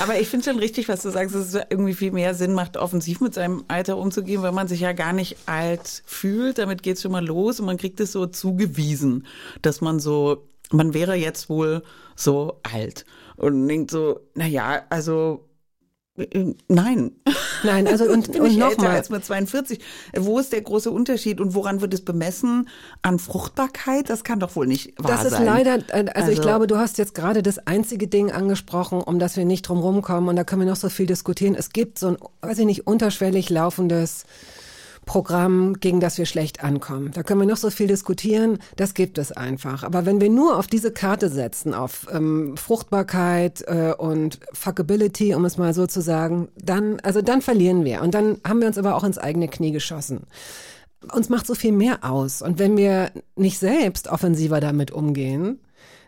Aber ich finde schon richtig, was du sagst, dass es irgendwie viel mehr Sinn macht, offensiv mit seinem Alter umzugehen, weil man sich ja gar nicht alt fühlt. Damit geht's schon mal los und man kriegt es so zugewiesen, dass man so, man wäre jetzt wohl so alt. Und denkt so, na ja, also Nein. Nein, also und, bin und ich älter nochmal. als mit 42. Wo ist der große Unterschied und woran wird es bemessen? An Fruchtbarkeit? Das kann doch wohl nicht wahr Das ist sein. leider, äh, also, ich Also- glaube, du hast jetzt gerade das einzige Ding angesprochen, um das wir nicht drum rumkommen und da können wir noch so viel diskutieren. Es gibt so ein, weiß ich nicht, unterschwellig laufendes Programm, gegen das wir schlecht ankommen. Da können wir noch so viel diskutieren, das gibt es einfach. Aber wenn wir nur auf diese Karte setzen, auf ähm, Fruchtbarkeit äh, und Fuckability, um es mal so zu sagen, dann, also dann verlieren wir. Und dann haben wir uns aber auch ins eigene Knie geschossen uns macht so viel mehr aus. Und wenn wir nicht selbst offensiver damit umgehen,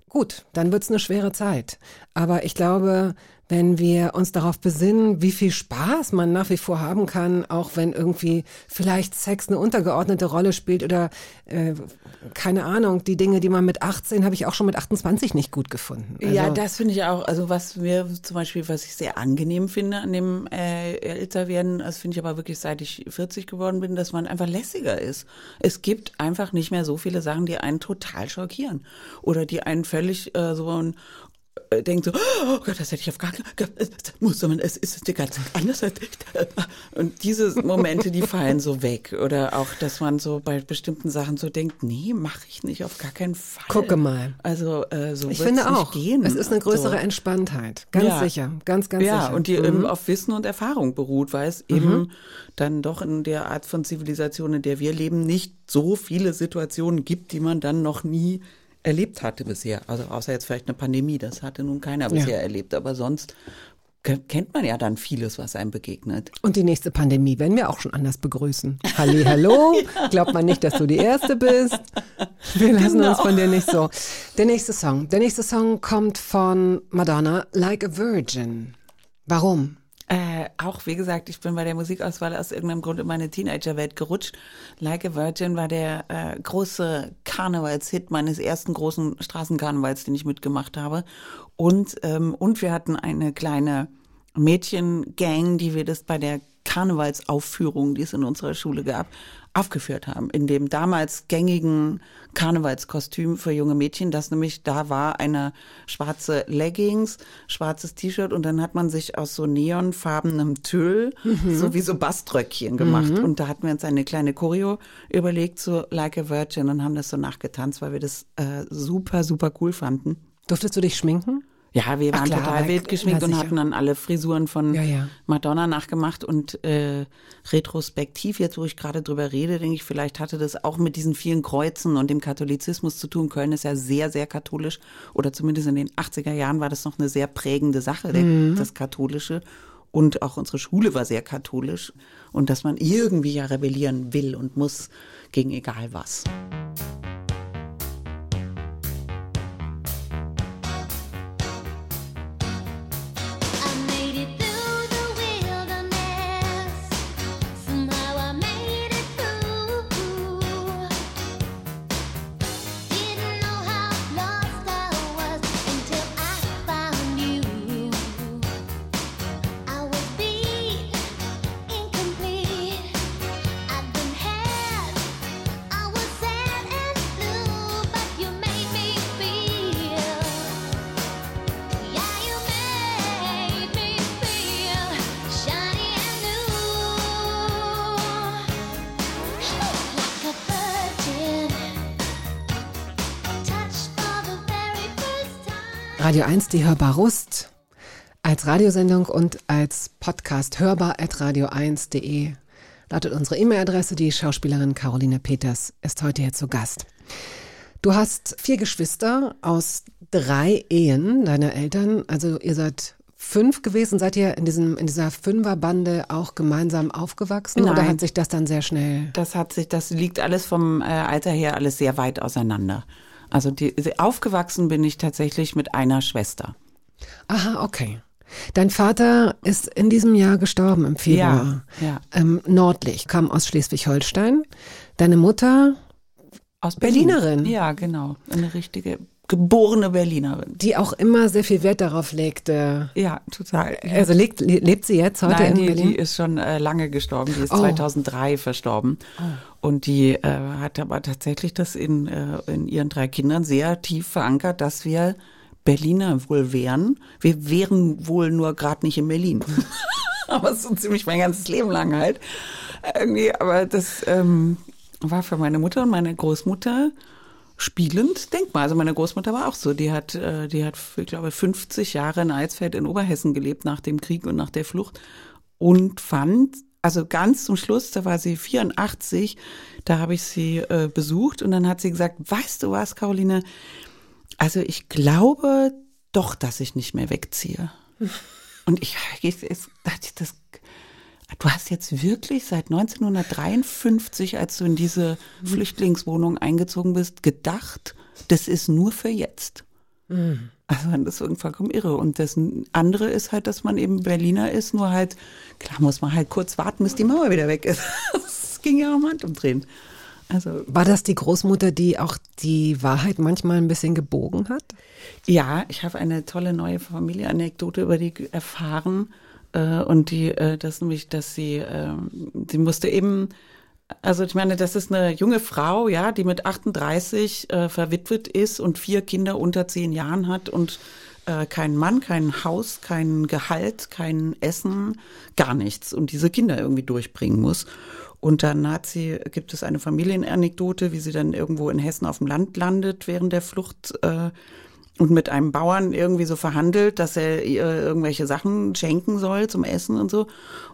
gut, dann wird's eine schwere Zeit. Aber ich glaube, wenn wir uns darauf besinnen, wie viel Spaß man nach wie vor haben kann, auch wenn irgendwie vielleicht Sex eine untergeordnete Rolle spielt oder äh, keine Ahnung, die Dinge, die man mit 18 habe ich auch schon mit 28 nicht gut gefunden. Also, ja, das finde ich auch, also was mir zum Beispiel, was ich sehr angenehm finde an dem äh, Älterwerden, das finde ich aber wirklich, seit ich 40 geworden bin, dass man einfach lässiger ist. Es gibt einfach nicht mehr so viele Sachen, die einen total schockieren oder die einen völlig äh, so ein denkt so, oh Gott, das hätte ich auf gar keinen das muss man, es ist die ganze Zeit anders. Und diese Momente, die fallen so weg. Oder auch, dass man so bei bestimmten Sachen so denkt, nee, mache ich nicht, auf gar keinen Fall. Gucke mal. Also äh, so Ich finde auch, gehen. es ist eine größere so. Entspanntheit. Ganz Ja. sicher, ganz, ganz ja, sicher. und die Mhm. eben auf Wissen und Erfahrung beruht, weil es eben dann doch in der Art von Zivilisation, in der wir leben, nicht so viele Situationen gibt, die man dann noch nie erlebt hatte bisher. Also außer jetzt vielleicht eine Pandemie, das hatte nun keiner bisher erlebt, aber sonst ke- kennt man ja dann vieles, was einem begegnet. Und die nächste Pandemie werden wir auch schon anders begrüßen. Halli, hallo. Glaubt man nicht, dass du die Erste bist. Wir lassen Genau. uns von dir nicht so. Der nächste Song. Der nächste Song kommt von Madonna, Like a Virgin. Warum? Äh, auch wie gesagt, ich bin bei der Musikauswahl aus irgendeinem Grund in meine Teenagerwelt gerutscht. Like a Virgin war der äh, große Karnevalshit meines ersten großen Straßenkarnevals, den ich mitgemacht habe. Und ähm, und wir hatten eine kleine Mädchengang, die wir das bei der Karnevalsaufführung, die es in unserer Schule gab, aufgeführt haben. In dem damals gängigen Karnevalskostüm für junge Mädchen, das nämlich da war eine schwarze Leggings, schwarzes T-Shirt und dann hat man sich aus so neonfarbenem Tüll so wie so Baströckchen gemacht. Und da hatten wir uns eine kleine Choreo überlegt, so Like a Virgin und haben das so nachgetanzt, weil wir das äh, super, super cool fanden. Durftest du dich schminken? Ja, wir waren klar, total wild geschminkt und hatten dann alle Frisuren von Ja, ja. Madonna nachgemacht und äh, retrospektiv, jetzt wo ich gerade drüber rede, denke ich, vielleicht hatte das auch mit diesen vielen Kreuzen und dem Katholizismus zu tun. Köln ist ja sehr, sehr katholisch oder zumindest in den 80er Jahren war das noch eine sehr prägende Sache, Mhm. das Katholische. Und auch unsere Schule war sehr katholisch und dass man irgendwie ja rebellieren will und muss gegen egal was. Radio 1, die Hörbar Rust. Als Radiosendung und als Podcast hörbar at radio1.de lautet unsere E-Mail-Adresse. Die Schauspielerin Caroline Peters ist heute hier zu Gast. Du hast vier Geschwister aus drei Ehen deiner Eltern. Also ihr seid fünf gewesen. Seid ihr in, diesem, in dieser Fünferbande auch gemeinsam aufgewachsen? Oder Nein. hat sich das dann sehr schnell... Das hat sich, das liegt alles vom äh, Alter her alles sehr weit auseinander. Also die, aufgewachsen bin ich tatsächlich mit einer Schwester. Aha, okay. Dein Vater ist in diesem Jahr gestorben im Februar. Ja, ja. Ähm, nördlich, kam aus Schleswig-Holstein. Deine Mutter, Aus Berlinerin. Ja, genau. Eine richtige geborene Berlinerin. die auch immer sehr viel Wert darauf legte. Ja, total. Also lebt, le- lebt sie jetzt heute Nein, in die, Berlin? die ist schon äh, lange gestorben. Die ist Oh. 2003 verstorben. Und die äh, hat aber tatsächlich das in, äh, in ihren drei Kindern sehr tief verankert, dass wir Berliner wohl wären. Wir wären wohl nur gerade nicht in Berlin. aber so ziemlich mein ganzes Leben lang halt. Irgendwie, aber das ähm, war für meine Mutter und meine Großmutter spielend denkbar. Also meine Großmutter war auch so. Die hat, äh, die hat, ich glaube, 50 Jahre in Eidsfeld in Oberhessen gelebt nach dem Krieg und nach der Flucht und fand, also ganz zum Schluss, da war sie 84, da habe ich sie äh, besucht und dann hat sie gesagt, weißt du was, Caroline? Also ich glaube doch, dass ich nicht mehr wegziehe. Und ich, ich, ich dachte, das, du hast jetzt wirklich seit 1953, als du in diese Flüchtlingswohnung eingezogen bist, gedacht, das ist nur für jetzt. Also das ist irgendwie vollkommen irre. Und das andere ist halt, dass man eben Berliner ist, nur halt, klar muss man halt kurz warten, bis die Mauer wieder weg ist. Das ging ja am Handumdrehen. Also War das die Großmutter, die auch die Wahrheit manchmal ein bisschen gebogen hat? Ja, ich habe eine tolle neue Familienanekdote über die erfahren. Äh, und die, äh, das nämlich, dass sie, ähm, sie musste eben, also ich meine, das ist eine junge Frau, ja, die mit 38 äh, verwitwet ist und vier Kinder unter zehn Jahren hat und äh, keinen Mann, kein Haus, kein Gehalt, kein Essen, gar nichts und diese Kinder irgendwie durchbringen muss. Und dann hat sie, gibt es eine Familienanekdote, wie sie dann irgendwo in Hessen auf dem Land landet während der Flucht äh, und mit einem Bauern irgendwie so verhandelt, dass er ihr irgendwelche Sachen schenken soll zum Essen und so.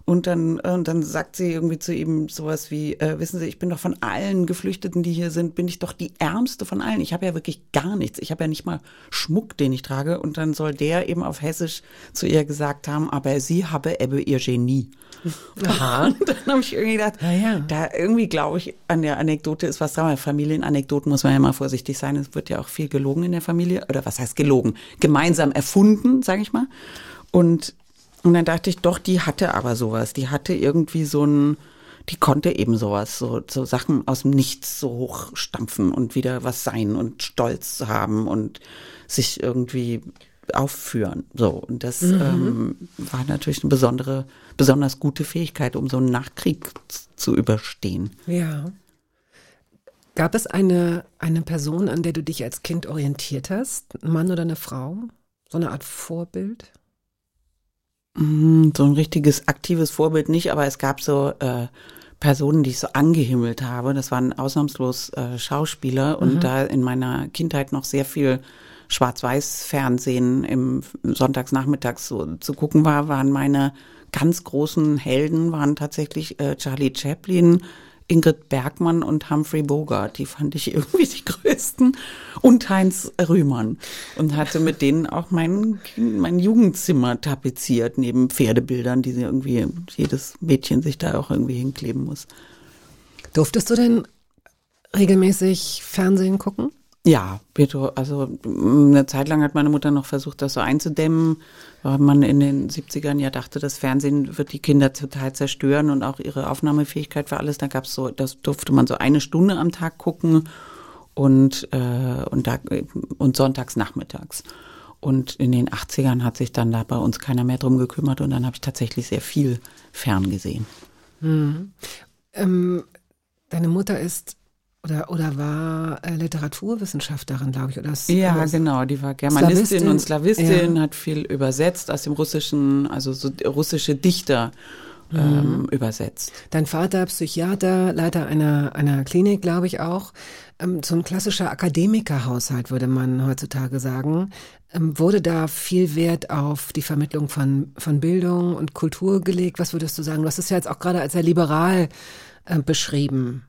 Und dann, äh, und dann sagt sie irgendwie zu ihm sowas wie, äh, wissen Sie, ich bin doch von allen Geflüchteten, die hier sind, bin ich doch die ärmste von allen. Ich habe ja wirklich gar nichts. Ich habe ja nicht mal Schmuck, den ich trage. Und dann soll der eben auf Hessisch zu ihr gesagt haben, aber sie habe ebbe ihr Genie. Aha. Und dann habe ich irgendwie gedacht, Ja, ja. da irgendwie glaube ich, an der Anekdote ist was dran. Bei Familienanekdoten muss man ja mal vorsichtig sein. Es wird ja auch viel gelogen in der Familie. Oder was heißt gelogen? Gemeinsam erfunden, sage ich mal. Und, und dann dachte ich, doch, die hatte aber sowas. Die hatte irgendwie so ein, die konnte eben sowas, so, so Sachen aus dem Nichts so hochstampfen und wieder was sein und Stolz haben und sich irgendwie aufführen. So, und das ähm, war natürlich eine besondere, besonders gute Fähigkeit, um so einen Nachkrieg zu überstehen. Ja. Gab es eine, eine Person, an der du dich als Kind orientiert hast? Ein Mann oder eine Frau? So eine Art Vorbild? Mm, So ein richtiges aktives Vorbild nicht, aber es gab so äh, Personen, die ich so angehimmelt habe. Das waren ausnahmslos äh, Schauspieler und da in meiner Kindheit noch sehr viel Schwarz-Weiß-Fernsehen im Sonntagsnachmittags so zu gucken war, waren meine ganz großen Helden, waren tatsächlich äh, Charlie Chaplin, Ingrid Bergmann und Humphrey Bogart. Die fand ich irgendwie die größten. Und Heinz Rühmann. Und hatte mit denen auch mein, mein Jugendzimmer tapeziert, neben Pferdebildern, die sie irgendwie, jedes Mädchen sich da auch irgendwie hinkleben muss. Durftest du denn regelmäßig Fernsehen gucken? Ja, Pietro, also mm, eine Zeit lang hat meine Mutter noch versucht, das so einzudämmen, weil man in den 70ern ja dachte, das Fernsehen wird die Kinder total zerstören und auch ihre Aufnahmefähigkeit für alles. Da gab's so, das durfte man so eine Stunde am Tag gucken und, äh, und, da, und sonntags nachmittags. Und in den 80ern hat sich dann da bei uns keiner mehr drum gekümmert und dann habe ich tatsächlich sehr viel ferngesehen. Ähm, deine Mutter ist oder, oder war äh, Literaturwissenschaftlerin, glaube ich. Oder Ja, oder genau. Die war Germanistin Slawistin, und Slawistin, ja. hat viel übersetzt aus dem Russischen, also so russische Dichter ähm, übersetzt. Dein Vater, Psychiater, Leiter einer, einer Klinik, glaube ich auch. Ähm, so ein klassischer Akademikerhaushalt, würde man heutzutage sagen. Ähm, wurde da viel Wert auf die Vermittlung von, von Bildung und Kultur gelegt? Was würdest du sagen? Du hast es ja jetzt auch gerade als sehr liberal äh, beschrieben.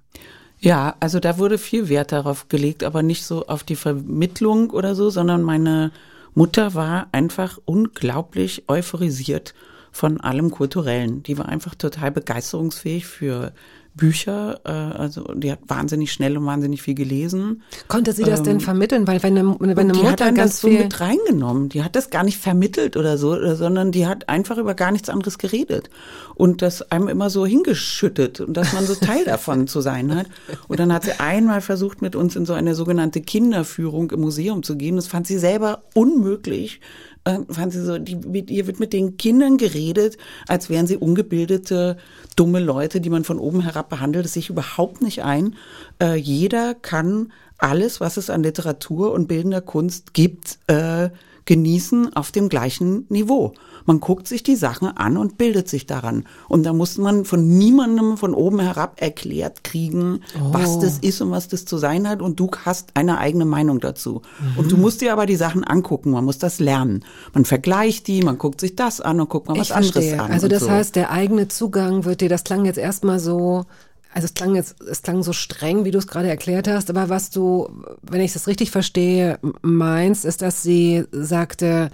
Ja, also da wurde viel Wert darauf gelegt, aber nicht so auf die Vermittlung oder so, sondern meine Mutter war einfach unglaublich euphorisiert von allem Kulturellen. Die war einfach total begeisterungsfähig für Bücher, äh, also die hat wahnsinnig schnell und wahnsinnig viel gelesen. Konnte sie das denn vermitteln? Weil wenn eine, wenn eine Mutter hat dann ganz das so viel... mit reingenommen. Die hat das gar nicht vermittelt oder so, sondern die hat einfach über gar nichts anderes geredet. Und das einem immer so hingeschüttet und dass man so Teil davon zu sein hat. Und dann hat sie einmal versucht, mit uns in so eine sogenannte Kinderführung im Museum zu gehen. Das fand sie selber unmöglich. Äh, fand sie so, die, ihr wird mit den Kindern geredet, als wären sie ungebildete, dumme Leute, die man von oben herab behandelt. Das sehe ich überhaupt nicht ein. Äh, jeder kann alles, was es an Literatur und bildender Kunst gibt, äh, genießen auf dem gleichen Niveau. Man guckt sich die Sachen an und bildet sich daran. Und da muss man von niemandem von oben herab erklärt kriegen, was das ist und was das zu sein hat. Und du hast eine eigene Meinung dazu. Und du musst dir aber die Sachen angucken. Man muss das lernen. Man vergleicht die, man guckt sich das an und guckt mal was ich anderes verstehe. an. Also das so. heißt, der eigene Zugang wird dir, das klang jetzt erstmal so, also es klang jetzt, es klang so streng, wie du es gerade erklärt hast, aber was du, wenn ich das richtig verstehe, meinst, ist, dass sie sagte,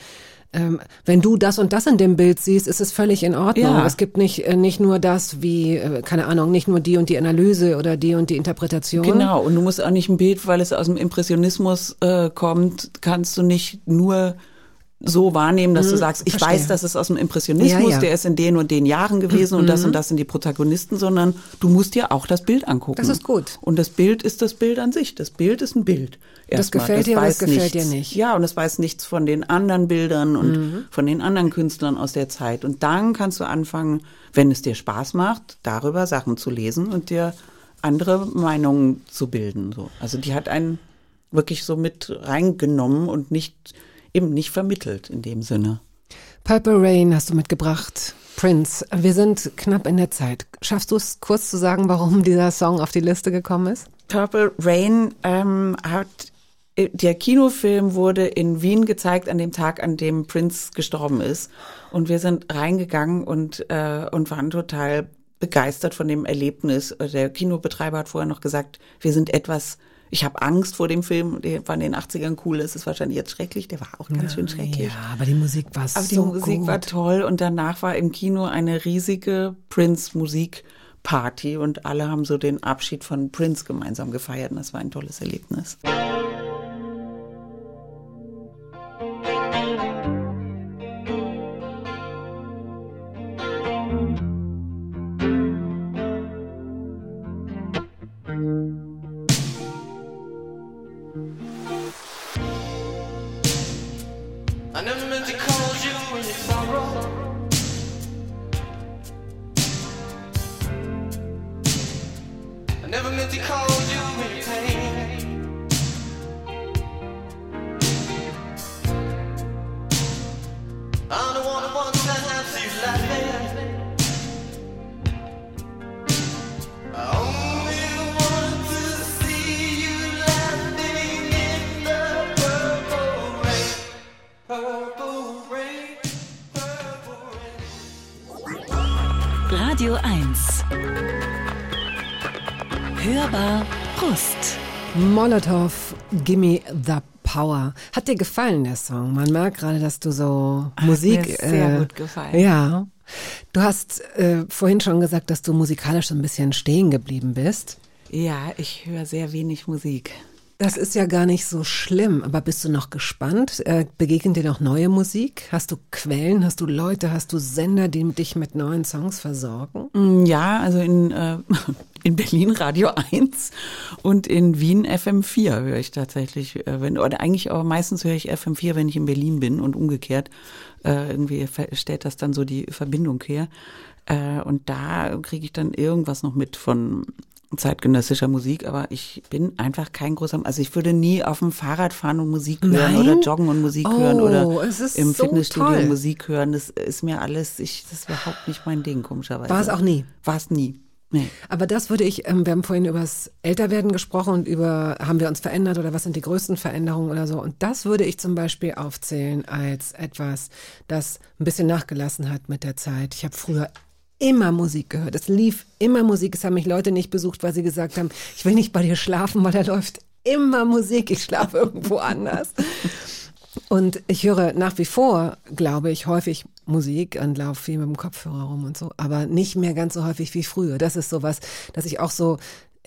ähm, wenn du das und das in dem Bild siehst, ist es völlig in Ordnung. Ja. Es gibt nicht, äh, nicht nur das wie, äh, keine Ahnung, nicht nur die und die Analyse oder die und die Interpretation. Genau, und du musst auch nicht ein Bild, weil es aus dem Impressionismus äh, kommt, kannst du nicht nur so wahrnehmen, dass du sagst, ich verstehe. weiß, das ist aus dem Impressionismus, Ja, ja. der ist in den und den Jahren gewesen und das und das sind die Protagonisten, sondern du musst dir auch das Bild angucken. Das ist gut. Und das Bild ist das Bild an sich. Das Bild ist ein Bild. Das Erstmal. gefällt dir, aber weiß das gefällt dir nichts. nicht. Ja, und es weiß nichts von den anderen Bildern und Mhm. von den anderen Künstlern aus der Zeit. Und dann kannst du anfangen, wenn es dir Spaß macht, darüber Sachen zu lesen und dir andere Meinungen zu bilden. So. Also die hat einen wirklich so mit reingenommen und nicht eben nicht vermittelt in dem Sinne. Purple Rain hast du mitgebracht. Prince, wir sind knapp in der Zeit. Schaffst du es kurz zu sagen, warum dieser Song auf die Liste gekommen ist? Purple Rain ähm, hat äh, der Kinofilm wurde in Wien gezeigt an dem Tag, an dem Prince gestorben ist. Und wir sind reingegangen und, äh, und waren total begeistert von dem Erlebnis. Der Kinobetreiber hat vorher noch gesagt, wir sind etwas, ich habe Angst vor dem Film, der war in den 80ern cool, es ist wahrscheinlich jetzt schrecklich, der war auch ganz schön schrecklich. Ja, aber die Musik war Aber die so Musik gut. war toll und danach war im Kino eine riesige Prince-Musikparty und alle haben so den Abschied von Prince gemeinsam gefeiert und das war ein tolles Erlebnis. To call you in sorrow. Molotow, Gimme the Power. Hat dir gefallen, der Song? Man merkt gerade, dass du so Musik. mir sehr gut gefallen. Ja. Du hast äh, vorhin schon gesagt, dass du musikalisch so ein bisschen stehen geblieben bist. Ja, ich höre sehr wenig Musik. Das ist ja gar nicht so schlimm, aber bist du noch gespannt? Äh, begegnet dir noch neue Musik? Hast du Quellen? Hast du Leute? Hast du Sender, die dich mit neuen Songs versorgen? Mm, Ja, also in, äh, in Berlin Radio 1 und in Wien FM4 höre ich tatsächlich, äh, wenn, oder eigentlich aber meistens höre ich FM4, wenn ich in Berlin bin und umgekehrt. Äh, irgendwie stellt das dann so die Verbindung her. Äh, und da kriege ich dann irgendwas noch mit von zeitgenössischer Musik, aber ich bin einfach kein großer, also ich würde nie auf dem Fahrrad fahren und Musik hören Nein? oder joggen und Musik Oh, hören oder ist im so Fitnessstudio toll. Musik hören. Das ist mir alles, ich, das ist überhaupt nicht mein Ding, komischerweise. War es auch nie? War es nie. Nee. Aber das würde ich, ähm, wir haben vorhin über das Älterwerden gesprochen und über, haben wir uns verändert oder was sind die größten Veränderungen oder so. Und das würde ich zum Beispiel aufzählen als etwas, das ein bisschen nachgelassen hat mit der Zeit. Ich habe früher immer Musik gehört. Es lief immer Musik. Es haben mich Leute nicht besucht, weil sie gesagt haben, ich will nicht bei dir schlafen, weil da läuft immer Musik. Ich schlafe irgendwo anders. Und ich höre nach wie vor, glaube ich, häufig Musik und laufe viel mit dem Kopfhörer rum und so, aber nicht mehr ganz so häufig wie früher. Das ist sowas, dass ich auch so,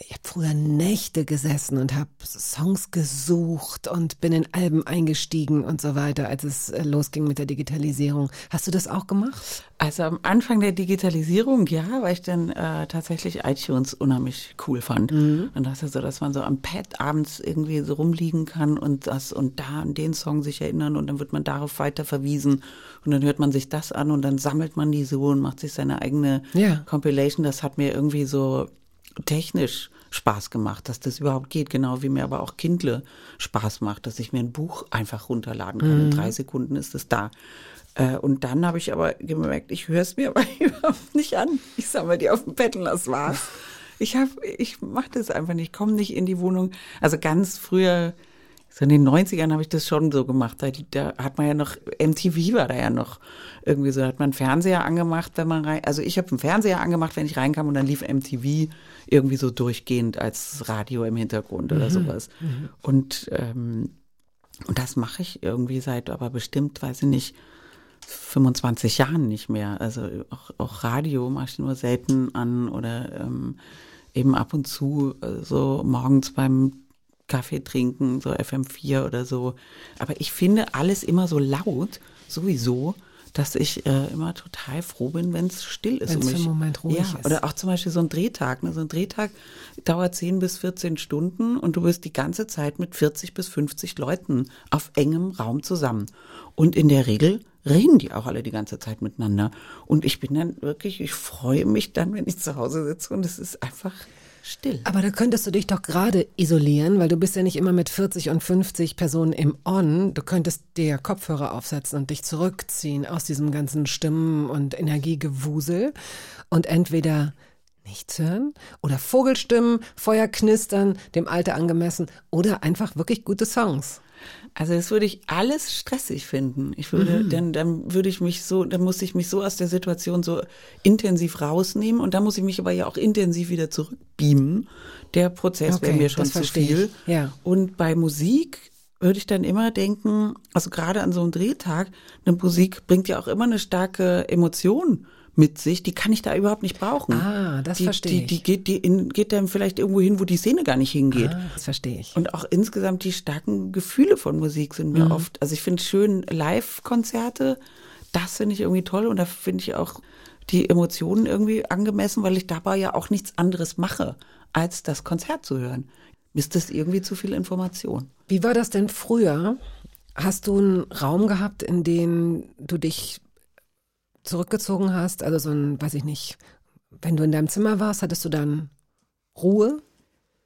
ich habe früher Nächte gesessen und habe Songs gesucht und bin in Alben eingestiegen und so weiter, als es äh, losging mit der Digitalisierung. Hast du das auch gemacht? Also am Anfang der Digitalisierung, ja, weil ich dann äh, tatsächlich iTunes unheimlich cool fand. Und das ist so, dass man so am Pad abends irgendwie so rumliegen kann und das und da an den Song sich erinnern und dann wird man darauf weiter verwiesen und dann hört man sich das an und dann sammelt man die so und macht sich seine eigene Ja. Compilation. Das hat mir irgendwie so technisch Spaß gemacht, dass das überhaupt geht, genau wie mir aber auch Kindle Spaß macht, dass ich mir ein Buch einfach runterladen kann. In drei Sekunden ist es da. Äh, Und dann habe ich aber gemerkt, ich höre es mir aber überhaupt nicht an. Ich sammle die auf dem Bett und das war's. Ich habe, ich mache das einfach nicht, komme nicht in die Wohnung. Also ganz früher, so in den 90ern habe ich das schon so gemacht. Da, da hat man ja noch, MTV war da ja noch irgendwie so, da hat man einen Fernseher angemacht, wenn man rein, also ich habe einen Fernseher angemacht, wenn ich reinkam und dann lief MTV irgendwie so durchgehend als Radio im Hintergrund oder sowas. Und, ähm, und das mache ich irgendwie seit aber bestimmt, weiß ich nicht, 25 Jahren nicht mehr. Also auch, auch Radio mache ich nur selten an oder ähm, eben ab und zu äh, so morgens beim Kaffee trinken, so FM4 oder so. Aber ich finde alles immer so laut, sowieso, dass ich äh, immer total froh bin, wenn es still ist. Für mich. einen Moment ruhig ja, ist. Oder auch zum Beispiel so ein Drehtag. Ne? So ein Drehtag dauert 10 bis 14 Stunden und du bist die ganze Zeit mit 40 bis 50 Leuten auf engem Raum zusammen. Und in der Regel reden die auch alle die ganze Zeit miteinander. Und ich bin dann wirklich, ich freue mich dann, wenn ich zu Hause sitze und es ist einfach still. Aber da könntest du dich doch gerade isolieren, weil du bist ja nicht immer mit 40 und 50 Personen im On. Du könntest dir Kopfhörer aufsetzen und dich zurückziehen aus diesem ganzen Stimmen- und Energiegewusel und entweder nichts hören oder Vogelstimmen, Feuer knistern, dem Alter angemessen oder einfach wirklich gute Songs. Also das würde ich alles stressig finden. Ich würde, dann, dann würde ich mich so, dann muss ich mich so aus der Situation so intensiv rausnehmen und dann muss ich mich aber ja auch intensiv wieder zurückbeamen. Der Prozess wäre Okay, mir schon das zu verstehe viel. ich. Ja. Und bei Musik würde ich dann immer denken, also gerade an so einem Drehtag, eine Musik bringt ja auch immer eine starke Emotion mit sich, die kann ich da überhaupt nicht brauchen. Ah, das die, verstehe die, ich. Die geht, die in, geht dann vielleicht irgendwo hin, wo die Szene gar nicht hingeht. Ah, das verstehe ich. Und auch insgesamt die starken Gefühle von Musik sind Mhm. mir oft. Also ich finde schön Live-Konzerte, das finde ich irgendwie toll und da finde ich auch die Emotionen irgendwie angemessen, weil ich dabei ja auch nichts anderes mache, als das Konzert zu hören. Ist das irgendwie zu viel Information? Wie war das denn früher? Hast du einen Raum gehabt, in dem du dich zurückgezogen hast? Also so ein, weiß ich nicht, wenn du in deinem Zimmer warst, hattest du dann Ruhe?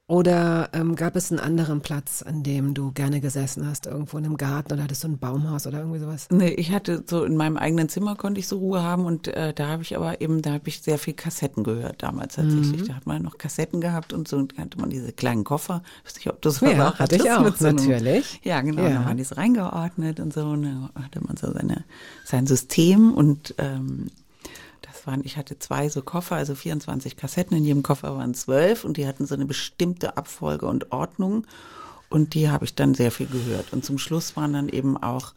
Oder ähm, gab es einen anderen Platz, an dem du gerne gesessen hast, irgendwo in einem Garten oder hattest du ein Baumhaus oder irgendwie sowas? Nee, ich hatte so in meinem eigenen Zimmer konnte ich so Ruhe haben und äh, da habe ich aber eben, da habe ich sehr viel Kassetten gehört damals tatsächlich. Mhm. Da hat man noch Kassetten gehabt und so und da hatte man diese kleinen Koffer. Ich weiß nicht, ob du so Ja, auch hatte ich auch, so einem- natürlich. Ja, genau. Ja. Da waren die so reingeordnet und so und da hatte man so seine, sein System und ähm, das waren, ich hatte zwei so Koffer, also 24 Kassetten, in jedem Koffer waren zwölf und die hatten so eine bestimmte Abfolge und Ordnung und die habe ich dann sehr viel gehört. Und zum Schluss waren dann eben auch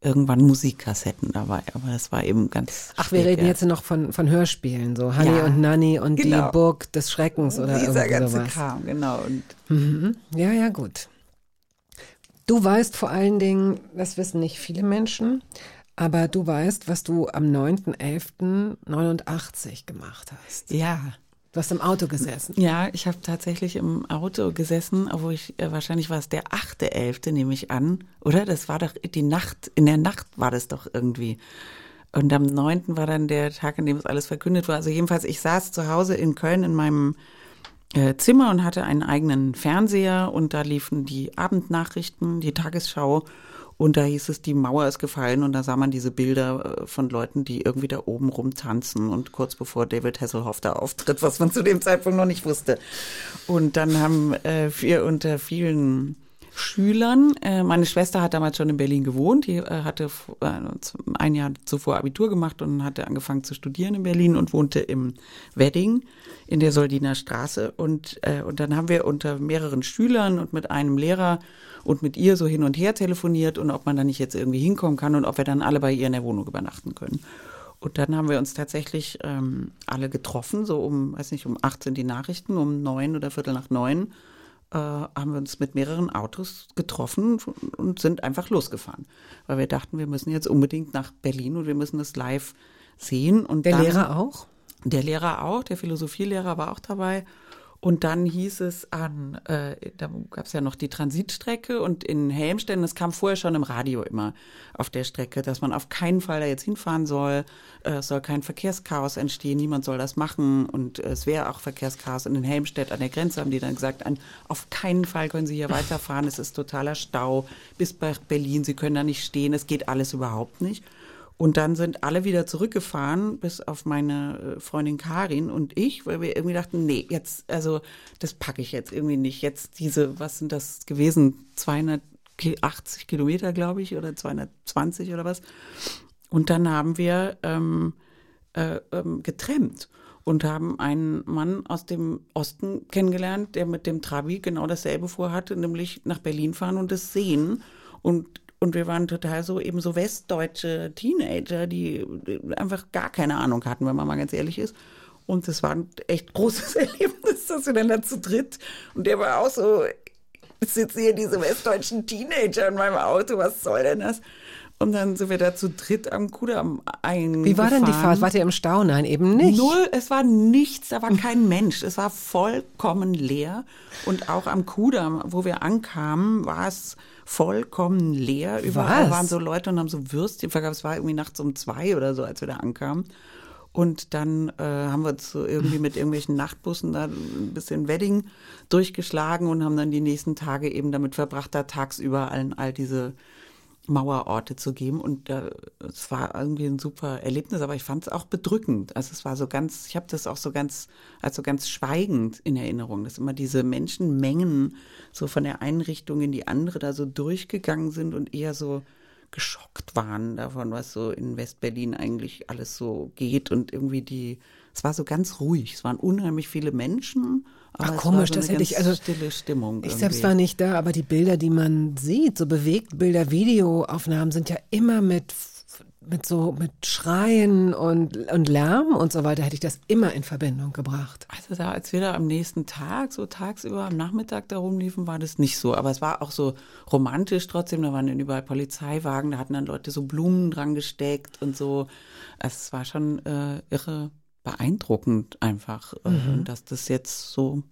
irgendwann Musikkassetten dabei, aber das war eben ganz Ach, wir reden jetzt noch von, von Hörspielen, so Honey Ja, und Nanny und genau. die Burg des Schreckens oder dieser irgendwie ganze sowas. Kram, genau. Und Mhm. Ja, ja, gut. Du weißt vor allen Dingen, das wissen nicht viele Menschen, aber du weißt, was du am 9.11.89 gemacht hast. ja, Du hast im Auto gesessen. Ja, ich habe tatsächlich im Auto gesessen, obwohl ich, äh, wahrscheinlich war es der 8.11., nehme ich an, oder? Das war doch die Nacht, in der Nacht war das doch irgendwie. Und am 9. war dann der Tag, an dem es alles verkündet war. Also jedenfalls, ich saß zu Hause in Köln in meinem äh, Zimmer und hatte einen eigenen Fernseher und da liefen die Abendnachrichten, die Tagesschau und da hieß es, die Mauer ist gefallen. Und da sah man diese Bilder äh, von Leuten, die irgendwie da oben rumtanzen. Und kurz bevor David Hasselhoff da auftritt, was man zu dem Zeitpunkt noch nicht wusste. Und dann haben äh, wir unter vielen Schülern, äh, meine Schwester hat damals schon in Berlin gewohnt, die äh, hatte ein Jahr zuvor Abitur gemacht und hatte angefangen zu studieren in Berlin und wohnte im Wedding in der Soldiner Straße und, äh, und dann haben wir unter mehreren Schülern und mit einem Lehrer und mit ihr so hin und her telefoniert und ob man da nicht jetzt irgendwie hinkommen kann und ob wir dann alle bei ihr in der Wohnung übernachten können. Und dann haben wir uns tatsächlich ähm, alle getroffen, so um, weiß nicht, um 18 die Nachrichten, um neun oder Viertel nach neun äh, haben wir uns mit mehreren Autos getroffen und sind einfach losgefahren. Weil wir dachten, wir müssen jetzt unbedingt nach Berlin und wir müssen das live sehen. Und Der dann, Lehrer auch? Der Lehrer auch, der Philosophielehrer war auch dabei. Und dann hieß es an, äh, da gab es ja noch die Transitstrecke und in Helmstedt, das kam vorher schon im Radio immer auf der Strecke, dass man auf keinen Fall da jetzt hinfahren soll, äh, es soll kein Verkehrschaos entstehen, niemand soll das machen und äh, es wäre auch Verkehrschaos. Und in Helmstedt an der Grenze haben die dann gesagt, an, auf keinen Fall können Sie hier weiterfahren, es ist totaler Stau bis bei Berlin, Sie können da nicht stehen, es geht alles überhaupt nicht. Und dann sind alle wieder zurückgefahren, bis auf meine äh, Freundin Karin und ich, weil wir irgendwie dachten, nee, jetzt, also das packe ich jetzt irgendwie nicht. Jetzt diese, was sind das gewesen? 280 Kilometer, glaube ich, oder 220 oder was. Und dann haben wir ähm, äh, ähm, getrennt und haben einen Mann aus dem Osten kennengelernt, der mit dem Trabi genau dasselbe vorhatte, nämlich nach Berlin fahren und das sehen. Und, und wir waren total so eben so westdeutsche Teenager, die einfach gar keine Ahnung hatten, wenn man mal ganz ehrlich ist. Und das war ein echt großes Erlebnis, dass wir dann da zu dritt. Und der war auch so, jetzt sitzen hier diese westdeutschen Teenager in meinem Auto, was soll denn das? Und dann sind wir da zu dritt am Kudamm eingefahren. Wie war denn die Fahrt? Wart ihr im Stau? Nein, eben nicht. Null, es war nichts, da war kein Mensch. Es war vollkommen leer. Und auch am Kudamm, wo wir ankamen, war es vollkommen leer. Überall Was? waren so Leute und haben so Würstchen verkauft. Es war irgendwie nachts um zwei oder so, als wir da ankamen. Und dann äh, haben wir uns so irgendwie mit irgendwelchen Nachtbussen da ein bisschen Wedding durchgeschlagen und haben dann die nächsten Tage eben damit verbracht, da tagsüber allen all diese Mauerorte zu geben. Und äh, es war irgendwie ein super Erlebnis, aber ich fand es auch bedrückend. Also es war so ganz, ich habe das auch so ganz, also ganz schweigend in Erinnerung, dass immer diese Menschenmengen so von der einen Richtung in die andere da so durchgegangen sind und eher so geschockt waren davon, was so in Westberlin eigentlich alles so geht und irgendwie die, es war so ganz ruhig. Es waren unheimlich viele Menschen. Aber Ach, komisch, so das hätte ich- also, stille Stimmung. Ich irgendwie. selbst war nicht da, aber die Bilder, die man sieht, so Bewegtbilder, Videoaufnahmen sind ja immer mit, mit so, mit Schreien und, und Lärm und so weiter, hätte ich das immer in Verbindung gebracht. Also da, als wir da am nächsten Tag, so tagsüber am Nachmittag da rumliefen, war das nicht so. Aber es war auch so romantisch trotzdem. Da waren dann überall Polizeiwagen, da hatten dann Leute so Blumen dran gesteckt und so. Also es war schon äh, irre beeindruckend einfach, äh, dass das jetzt so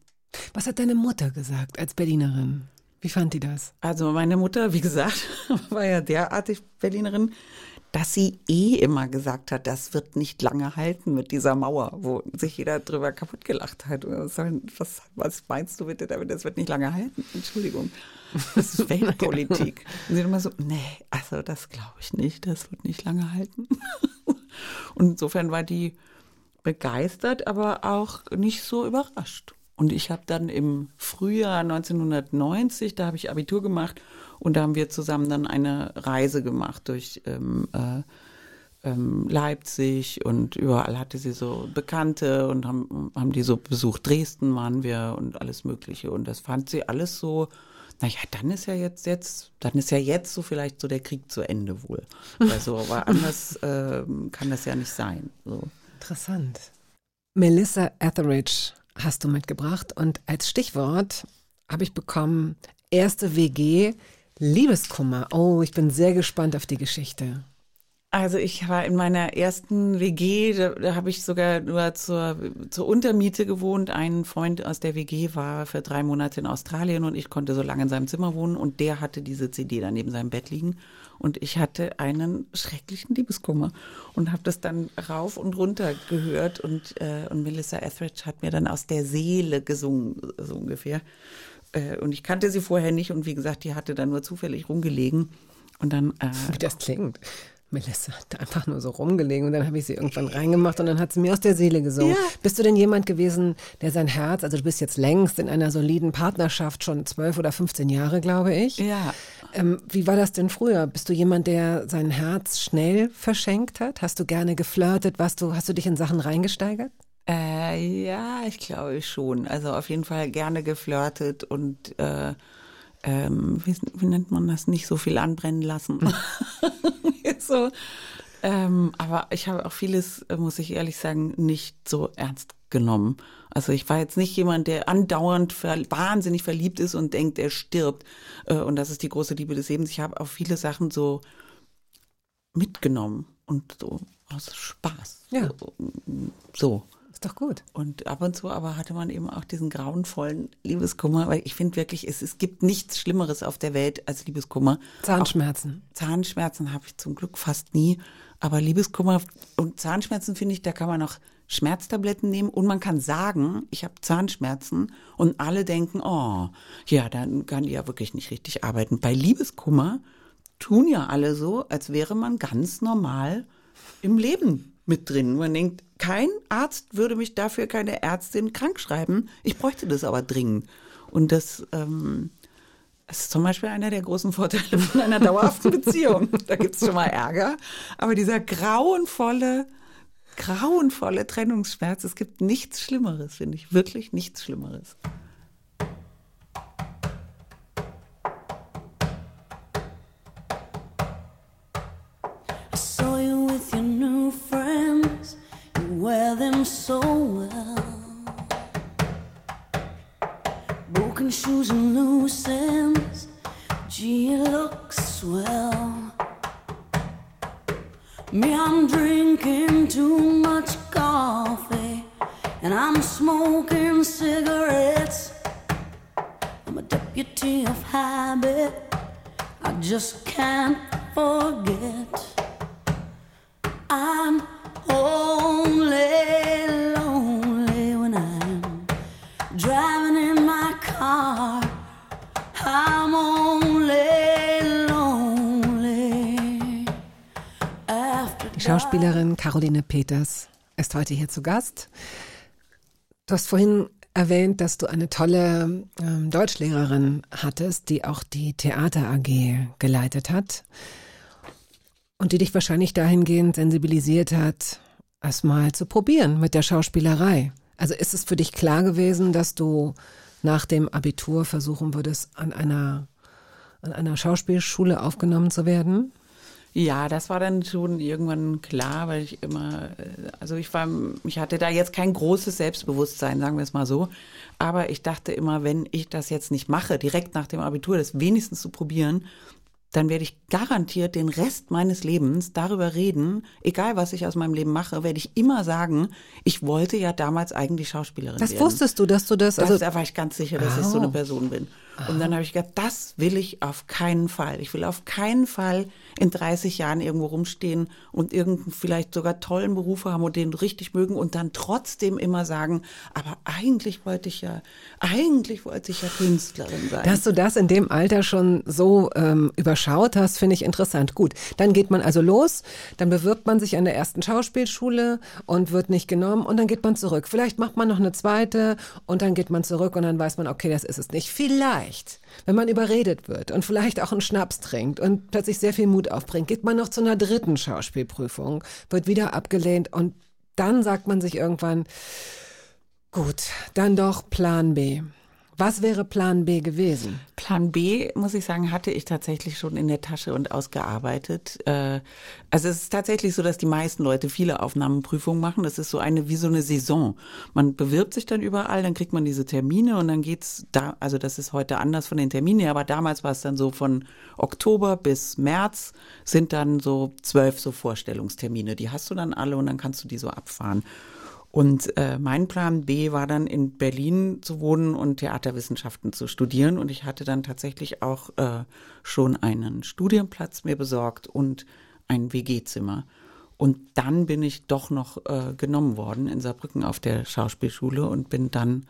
Was hat deine Mutter gesagt als Berlinerin? Wie fand die das? Also meine Mutter, wie gesagt, war ja derartig Berlinerin, dass sie eh immer gesagt hat, das wird nicht lange halten mit dieser Mauer, wo sich jeder drüber kaputt gelacht hat. Was, was meinst du bitte damit, das wird nicht lange halten? Entschuldigung. Das ist Weltpolitik. Und sie hat immer so, nee, also das glaube ich nicht, das wird nicht lange halten. Und insofern war die begeistert, aber auch nicht so überrascht. Und ich habe dann im Frühjahr 1990, da habe ich Abitur gemacht und da haben wir zusammen dann eine Reise gemacht durch ähm, äh, ähm, Leipzig und überall hatte sie so Bekannte und haben, haben die so besucht. Dresden waren wir und alles Mögliche. Und das fand sie alles so, naja, dann ist ja jetzt, jetzt, dann ist ja jetzt so vielleicht so der Krieg zu Ende wohl. Also, aber anders ähm, kann das ja nicht sein. So. Interessant. Melissa Etheridge hast du mitgebracht und als Stichwort habe ich bekommen, erste WG, Liebeskummer. Oh, ich bin sehr gespannt auf die Geschichte. Also ich war in meiner ersten WG, da, da habe ich sogar nur zur, zur Untermiete gewohnt. Ein Freund aus der WG war für drei Monate in Australien und ich konnte so lange in seinem Zimmer wohnen und der hatte diese CD da neben seinem Bett liegen und ich hatte einen schrecklichen Liebeskummer und habe das dann rauf und runter gehört und, äh, und Melissa Etheridge hat mir dann aus der Seele gesungen, so ungefähr. Äh, und ich kannte sie vorher nicht und wie gesagt, die hatte dann nur zufällig rumgelegen und dann äh, Wie das klingt. Melissa hat einfach nur so rumgelegen und dann habe ich sie irgendwann reingemacht und dann hat sie mir aus der Seele gesungen. Ja. Bist du denn jemand gewesen, der sein Herz, also du bist jetzt längst in einer soliden Partnerschaft, schon zwölf oder 15 Jahre, glaube ich. Ja. Ähm, wie war das denn früher? Bist du jemand, der sein Herz schnell verschenkt hat? Hast du gerne geflirtet? Warst du, hast du dich in Sachen reingesteigert? Äh, ja, ich glaube schon. Also auf jeden Fall gerne geflirtet und äh, ähm, wie, wie nennt man das? Nicht so viel anbrennen lassen. so. Ähm, aber ich habe auch vieles, äh, muss ich ehrlich sagen, nicht so ernst genommen. Also ich war jetzt nicht jemand, der andauernd ver wahnsinnig verliebt ist und denkt, er stirbt. Äh, und das ist die große Liebe des Lebens. Ich habe auch viele Sachen so mitgenommen und so aus Spaß. Ja. So. Ist doch gut. Und ab und zu aber hatte man eben auch diesen grauenvollen Liebeskummer, weil ich finde wirklich, es, es gibt nichts Schlimmeres auf der Welt als Liebeskummer. Zahnschmerzen. Auch Zahnschmerzen habe ich zum Glück fast nie, aber Liebeskummer und Zahnschmerzen finde ich, da kann man auch Schmerztabletten nehmen und man kann sagen, ich habe Zahnschmerzen und alle denken, oh, ja, dann kann die ja wirklich nicht richtig arbeiten. Bei Liebeskummer tun ja alle so, als wäre man ganz normal im Leben mit drin. Man denkt, kein Arzt würde mich dafür, keine Ärztin krank schreiben. Ich bräuchte das aber dringend. Und das, ähm, das ist zum Beispiel einer der großen Vorteile von einer dauerhaften Beziehung. Da gibt es schon mal Ärger. Aber dieser grauenvolle, grauenvolle Trennungsschmerz, es gibt nichts Schlimmeres, finde ich. Wirklich nichts Schlimmeres. Shoes and loose ends. Gee, it looks swell. Me, I'm drinking too much coffee. And I'm smoking cigarettes. I'm a deputy of habit. I just can't forget. I'm Schauspielerin Caroline Peters ist heute hier zu Gast. Du hast vorhin erwähnt, dass du eine tolle ähm, Deutschlehrerin hattest, die auch die Theater AG geleitet hat und die dich wahrscheinlich dahingehend sensibilisiert hat, es mal zu probieren mit der Schauspielerei. Also ist es für dich klar gewesen, dass du nach dem Abitur versuchen würdest, an einer, an einer Schauspielschule aufgenommen zu werden? Ja, das war dann schon irgendwann klar, weil ich immer, äh, also ich war, ich hatte da jetzt kein großes Selbstbewusstsein, sagen wir es mal so. Aber ich dachte immer, wenn ich das jetzt nicht mache, direkt nach dem Abitur, das wenigstens zu probieren, dann werde ich garantiert den Rest meines Lebens darüber reden, egal was ich aus meinem Leben mache, werde ich immer sagen, ich wollte ja damals eigentlich Schauspielerin Das werden. wusstest du, dass du das, Das, also da war ich ganz sicher, dass ich so eine Person bin. Und dann habe ich gedacht, das will ich auf keinen Fall. Ich will auf keinen Fall in 30 Jahren irgendwo rumstehen und irgendeinen vielleicht sogar tollen Beruf haben und den richtig mögen und dann trotzdem immer sagen, aber eigentlich wollte ich ja, eigentlich wollte ich ja Künstlerin sein. Dass du das in dem Alter schon so ähm, überschaut hast, finde ich interessant. Gut, dann geht man also los, dann bewirbt man sich an der ersten Schauspielschule und wird nicht genommen und dann geht man zurück. Vielleicht macht man noch eine zweite und dann geht man zurück und dann weiß man, okay, das ist es nicht. Vielleicht, wenn man überredet wird und vielleicht auch einen Schnaps trinkt und plötzlich sehr viel Mut aufbringt, geht man noch zu einer dritten Schauspielprüfung, wird wieder abgelehnt und dann sagt man sich irgendwann, gut, dann doch Plan B. Was wäre Plan B gewesen? Plan B, muss ich sagen, hatte ich tatsächlich schon in der Tasche und ausgearbeitet. Äh, Also es ist tatsächlich so, dass die meisten Leute viele Aufnahmeprüfungen machen. Das ist so eine wie so eine Saison. Man bewirbt sich dann überall, dann kriegt man diese Termine und dann geht's da, also das ist heute anders von den Terminen, aber damals war es dann so von Oktober bis März sind dann so zwölf so Vorstellungstermine. Die hast du dann alle und dann kannst du die so abfahren. Und äh, mein Plan B war dann in Berlin zu wohnen und Theaterwissenschaften zu studieren. Und ich hatte dann tatsächlich auch äh, schon einen Studienplatz mir besorgt und ein WG-Zimmer. Und dann bin ich doch noch äh, genommen worden in Saarbrücken auf der Schauspielschule und bin dann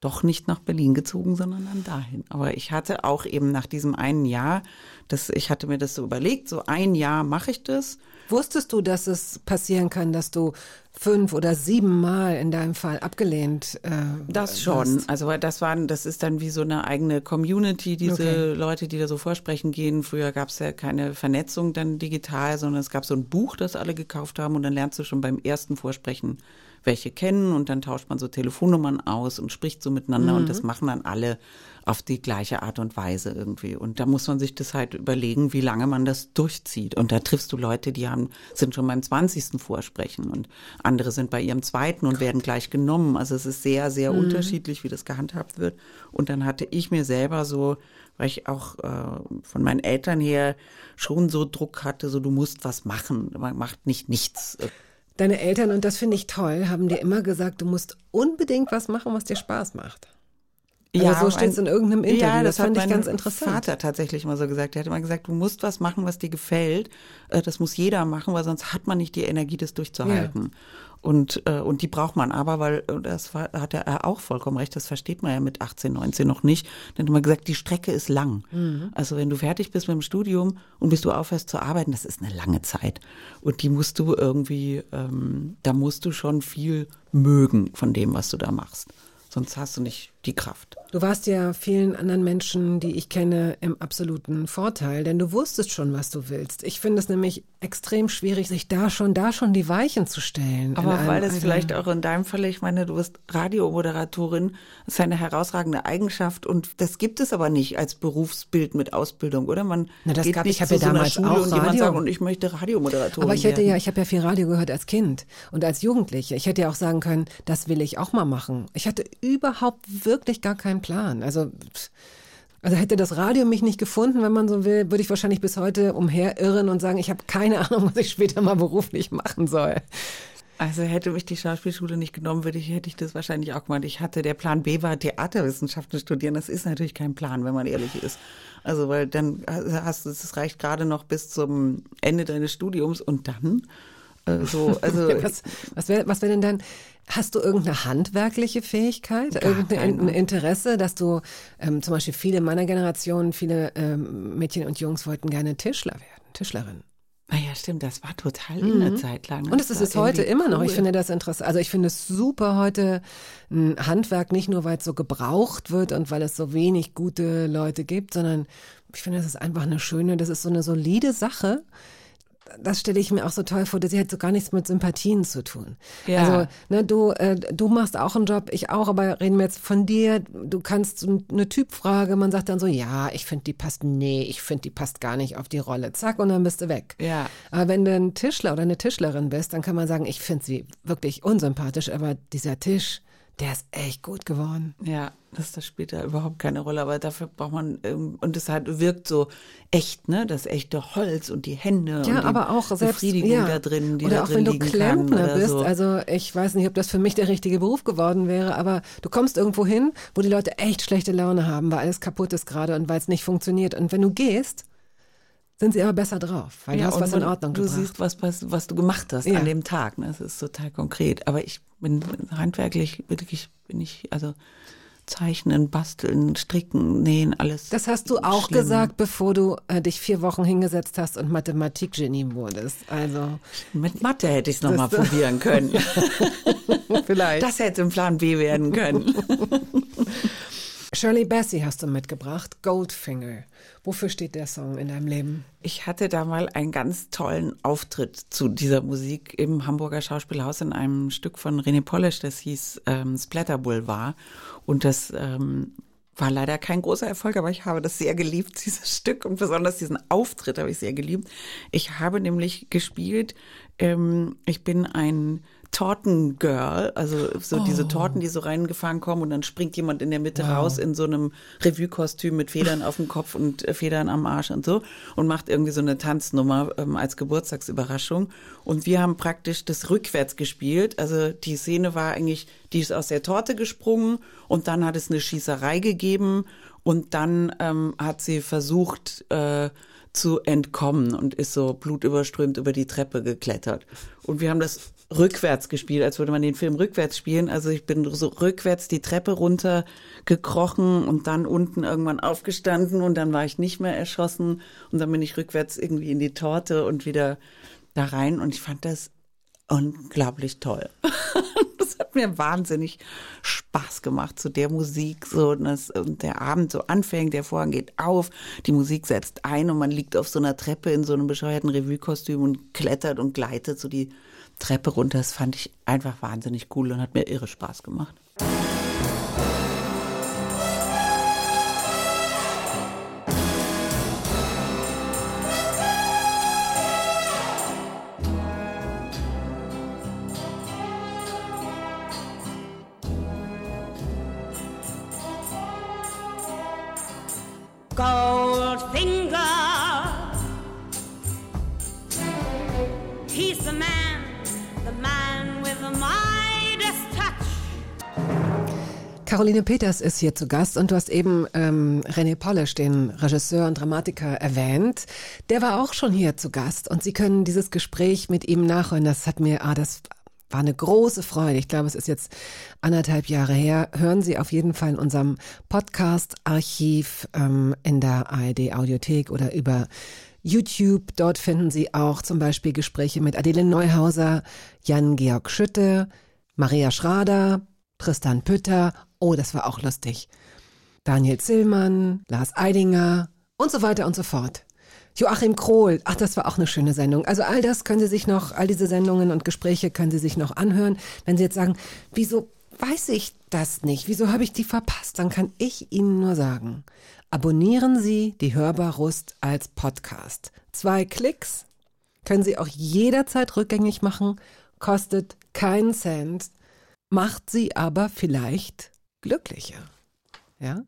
doch nicht nach Berlin gezogen, sondern dann dahin. Aber ich hatte auch eben nach diesem einen Jahr, das, ich hatte mir das so überlegt, so ein Jahr mache ich das. Wusstest du, dass es passieren kann, dass du fünf oder sieben Mal in deinem Fall abgelehnt äh, Das schon. wirst? Also das waren, das ist dann wie so eine eigene Community, diese Okay. Leute, die da so vorsprechen gehen. Früher gab es ja keine Vernetzung dann digital, sondern es gab so ein Buch, das alle gekauft haben und dann lernst du schon beim ersten Vorsprechen welche kennen und dann tauscht man so Telefonnummern aus und spricht so miteinander und das machen dann alle auf die gleiche Art und Weise irgendwie. Und da muss man sich das halt überlegen, wie lange man das durchzieht. Und da triffst du Leute, die haben, sind schon beim 20. Vorsprechen und andere sind bei ihrem zweiten und werden gleich genommen. Also es ist sehr, sehr unterschiedlich, wie das gehandhabt wird. Und dann hatte ich mir selber so, weil ich auch äh, von meinen Eltern her schon so Druck hatte, so du musst was machen, man macht nicht nichts. Deine Eltern, und das finde ich toll, haben dir immer gesagt, du musst unbedingt was machen, was dir Spaß macht. Also so steht's in irgendeinem Interview. Das hat fand ich ganz interessant. Vater tatsächlich mal so gesagt. Er hat immer gesagt, du musst was machen, was dir gefällt. Äh, Das muss jeder machen, weil sonst hat man nicht die Energie, das durchzuhalten. Und, äh, und die braucht man aber, weil äh, das war, hat er auch vollkommen recht, das versteht man ja mit 18, 19 noch nicht. Dann hat immer gesagt, die Strecke ist lang. Mhm. Also wenn du fertig bist mit dem Studium und bis du aufhörst zu arbeiten, das ist eine lange Zeit. Und die musst du irgendwie, ähm, da musst du schon viel mögen von dem, was du da machst. Sonst hast du nicht die Kraft. Du warst ja vielen anderen Menschen, die ich kenne, im absoluten Vorteil, denn du wusstest schon, was du willst. Ich finde es nämlich extrem schwierig, sich da schon, da schon die Weichen zu stellen. Aber weil das Alter. vielleicht auch in deinem Fall, ich meine, du bist Radiomoderatorin, das ist eine herausragende Eigenschaft und das gibt es aber nicht als Berufsbild mit Ausbildung, oder? Man Na, das geht gab- nicht ich zu ja so einer damals Schule auch und jemand Radio. sagt, und ich möchte Radiomoderatorin Aber ich hätte werden. ja, ich habe ja viel Radio gehört als Kind und als Jugendliche. Ich hätte ja auch sagen können, das will ich auch mal machen. Ich hatte überhaupt wirklich gar keinen Plan. Also, also hätte das Radio mich nicht gefunden, wenn man so will, würde ich wahrscheinlich bis heute umherirren und sagen, ich habe keine Ahnung, was ich später mal beruflich machen soll. Also hätte mich die Schauspielschule nicht genommen, würde ich, hätte ich das wahrscheinlich auch gemacht. Ich hatte, der Plan B war Theaterwissenschaften studieren. Das ist natürlich kein Plan, wenn man ehrlich ist. Also, weil dann hast du, es reicht gerade noch bis zum Ende deines Studiums und dann, äh, so, also. was was wäre was wär denn dann? Hast du irgendeine handwerkliche Fähigkeit, irgendein keine. ein Interesse, dass du ähm, zum Beispiel viele meiner Generation, viele ähm, Mädchen und Jungs wollten gerne Tischler werden, Tischlerin? Naja, stimmt, das war total in der Zeit lang. Mhm. Und es Das ist es heute immer noch. Ich cool. finde das interessant. Also ich finde es super heute ein Handwerk, nicht nur weil es so gebraucht wird und weil es so wenig gute Leute gibt, sondern ich finde, das ist einfach eine schöne, das ist so eine solide Sache. Das stelle ich mir auch so toll vor, dass sie hat so gar nichts mit Sympathien zu tun. Ja. Also, ne, du, äh, du machst auch einen Job, ich auch, aber reden wir jetzt von dir. Du kannst so eine Typfrage, man sagt dann so, ja, ich finde, die passt, nee, ich finde, die passt gar nicht auf die Rolle. Zack, und dann bist du weg. Ja. Aber wenn du ein Tischler oder eine Tischlerin bist, dann kann man sagen, ich finde sie wirklich unsympathisch, aber dieser Tisch, der ist echt gut geworden. Ja, das, das spielt da überhaupt keine Rolle, aber dafür braucht man, ähm, und es halt wirkt so echt, ne, das echte Holz und die Hände und Ja, die aber auch selbst Befriedigung ja. da drin, die oder da auch drin wenn du Klempner bist, so. also ich weiß nicht, ob das für mich der richtige Beruf geworden wäre, aber du kommst irgendwo hin, wo die Leute echt schlechte Laune haben, weil alles kaputt ist gerade und weil es nicht funktioniert und wenn du gehst, sind sie aber besser drauf, weil du hast was in Ordnung Du gebracht. siehst, was, was, was du gemacht hast Ja. an dem Tag. Ne? Das ist total konkret. Aber ich bin handwerklich, wirklich bin ich, also zeichnen, basteln, stricken, nähen, alles. Das hast du auch schlimm. gesagt, bevor du äh, dich vier Wochen hingesetzt hast und Mathematikgenie wurdest. Also Mit Mathe hätte ich es nochmal probieren können. vielleicht. Das hätte ein Plan B werden können. Shirley Bassey hast du mitgebracht, Goldfinger. Wofür steht der Song in deinem Leben? Ich hatte da mal einen ganz tollen Auftritt zu dieser Musik im Hamburger Schauspielhaus in einem Stück von René Polish, das hieß ähm, Splatter Boulevard. Und das ähm, war leider kein großer Erfolg, aber ich habe das sehr geliebt, dieses Stück und besonders diesen Auftritt habe ich sehr geliebt. Ich habe nämlich gespielt, ähm, ich bin ein Tortengirl, also so diese Torten, die so reingefahren kommen und dann springt jemand in der Mitte raus in so einem Revue-Kostüm mit Federn auf dem Kopf und äh, Federn am Arsch und so und macht irgendwie so eine Tanznummer ähm, als Geburtstagsüberraschung. Und wir haben praktisch das rückwärts gespielt. Also die Szene war eigentlich, die ist aus der Torte gesprungen und dann hat es eine Schießerei gegeben und dann ähm, hat sie versucht, äh, zu entkommen und ist so blutüberströmt über die Treppe geklettert. Und wir haben das rückwärts gespielt, als würde man den Film rückwärts spielen. Also ich bin so rückwärts die Treppe runter gekrochen und dann unten irgendwann aufgestanden und dann war ich nicht mehr erschossen und dann bin ich rückwärts irgendwie in die Torte und wieder da rein und ich fand das unglaublich toll. Das hat mir wahnsinnig Spaß gemacht, zu der Musik, so, und der Abend so anfängt, der Vorhang geht auf, die Musik setzt ein und man liegt auf so einer Treppe in so einem bescheuerten Revue-Kostüm und klettert und gleitet so die Treppe runter. Das fand ich einfach wahnsinnig cool und hat mir irre Spaß gemacht. Caroline Peters ist hier zu Gast und du hast eben ähm, René Polish, den Regisseur und Dramatiker, erwähnt. Der war auch schon hier zu Gast und Sie können dieses Gespräch mit ihm nachhören. Das hat mir, ah, das war eine große Freude. Ich glaube, es ist jetzt anderthalb Jahre her. Hören Sie auf jeden Fall in unserem Podcast-Archiv ähm, in der ARD-Audiothek oder über YouTube. Dort finden Sie auch zum Beispiel Gespräche mit Adele Neuhauser, Jan-Georg Schütte, Maria Schrader, Tristan Pütter. Oh, das war auch lustig. Daniel Zillmann, Lars Eidinger und so weiter und so fort. Joachim Krohl, ach, das war auch eine schöne Sendung. Also all das können Sie sich noch, all diese Sendungen und Gespräche können Sie sich noch anhören. Wenn Sie jetzt sagen, wieso weiß ich das nicht? Wieso habe ich die verpasst? Dann kann ich Ihnen nur sagen, abonnieren Sie die Hörbar Rust als Podcast. Zwei Klicks können Sie auch jederzeit rückgängig machen, kostet keinen Cent, macht Sie aber vielleicht glücklicher. Ja?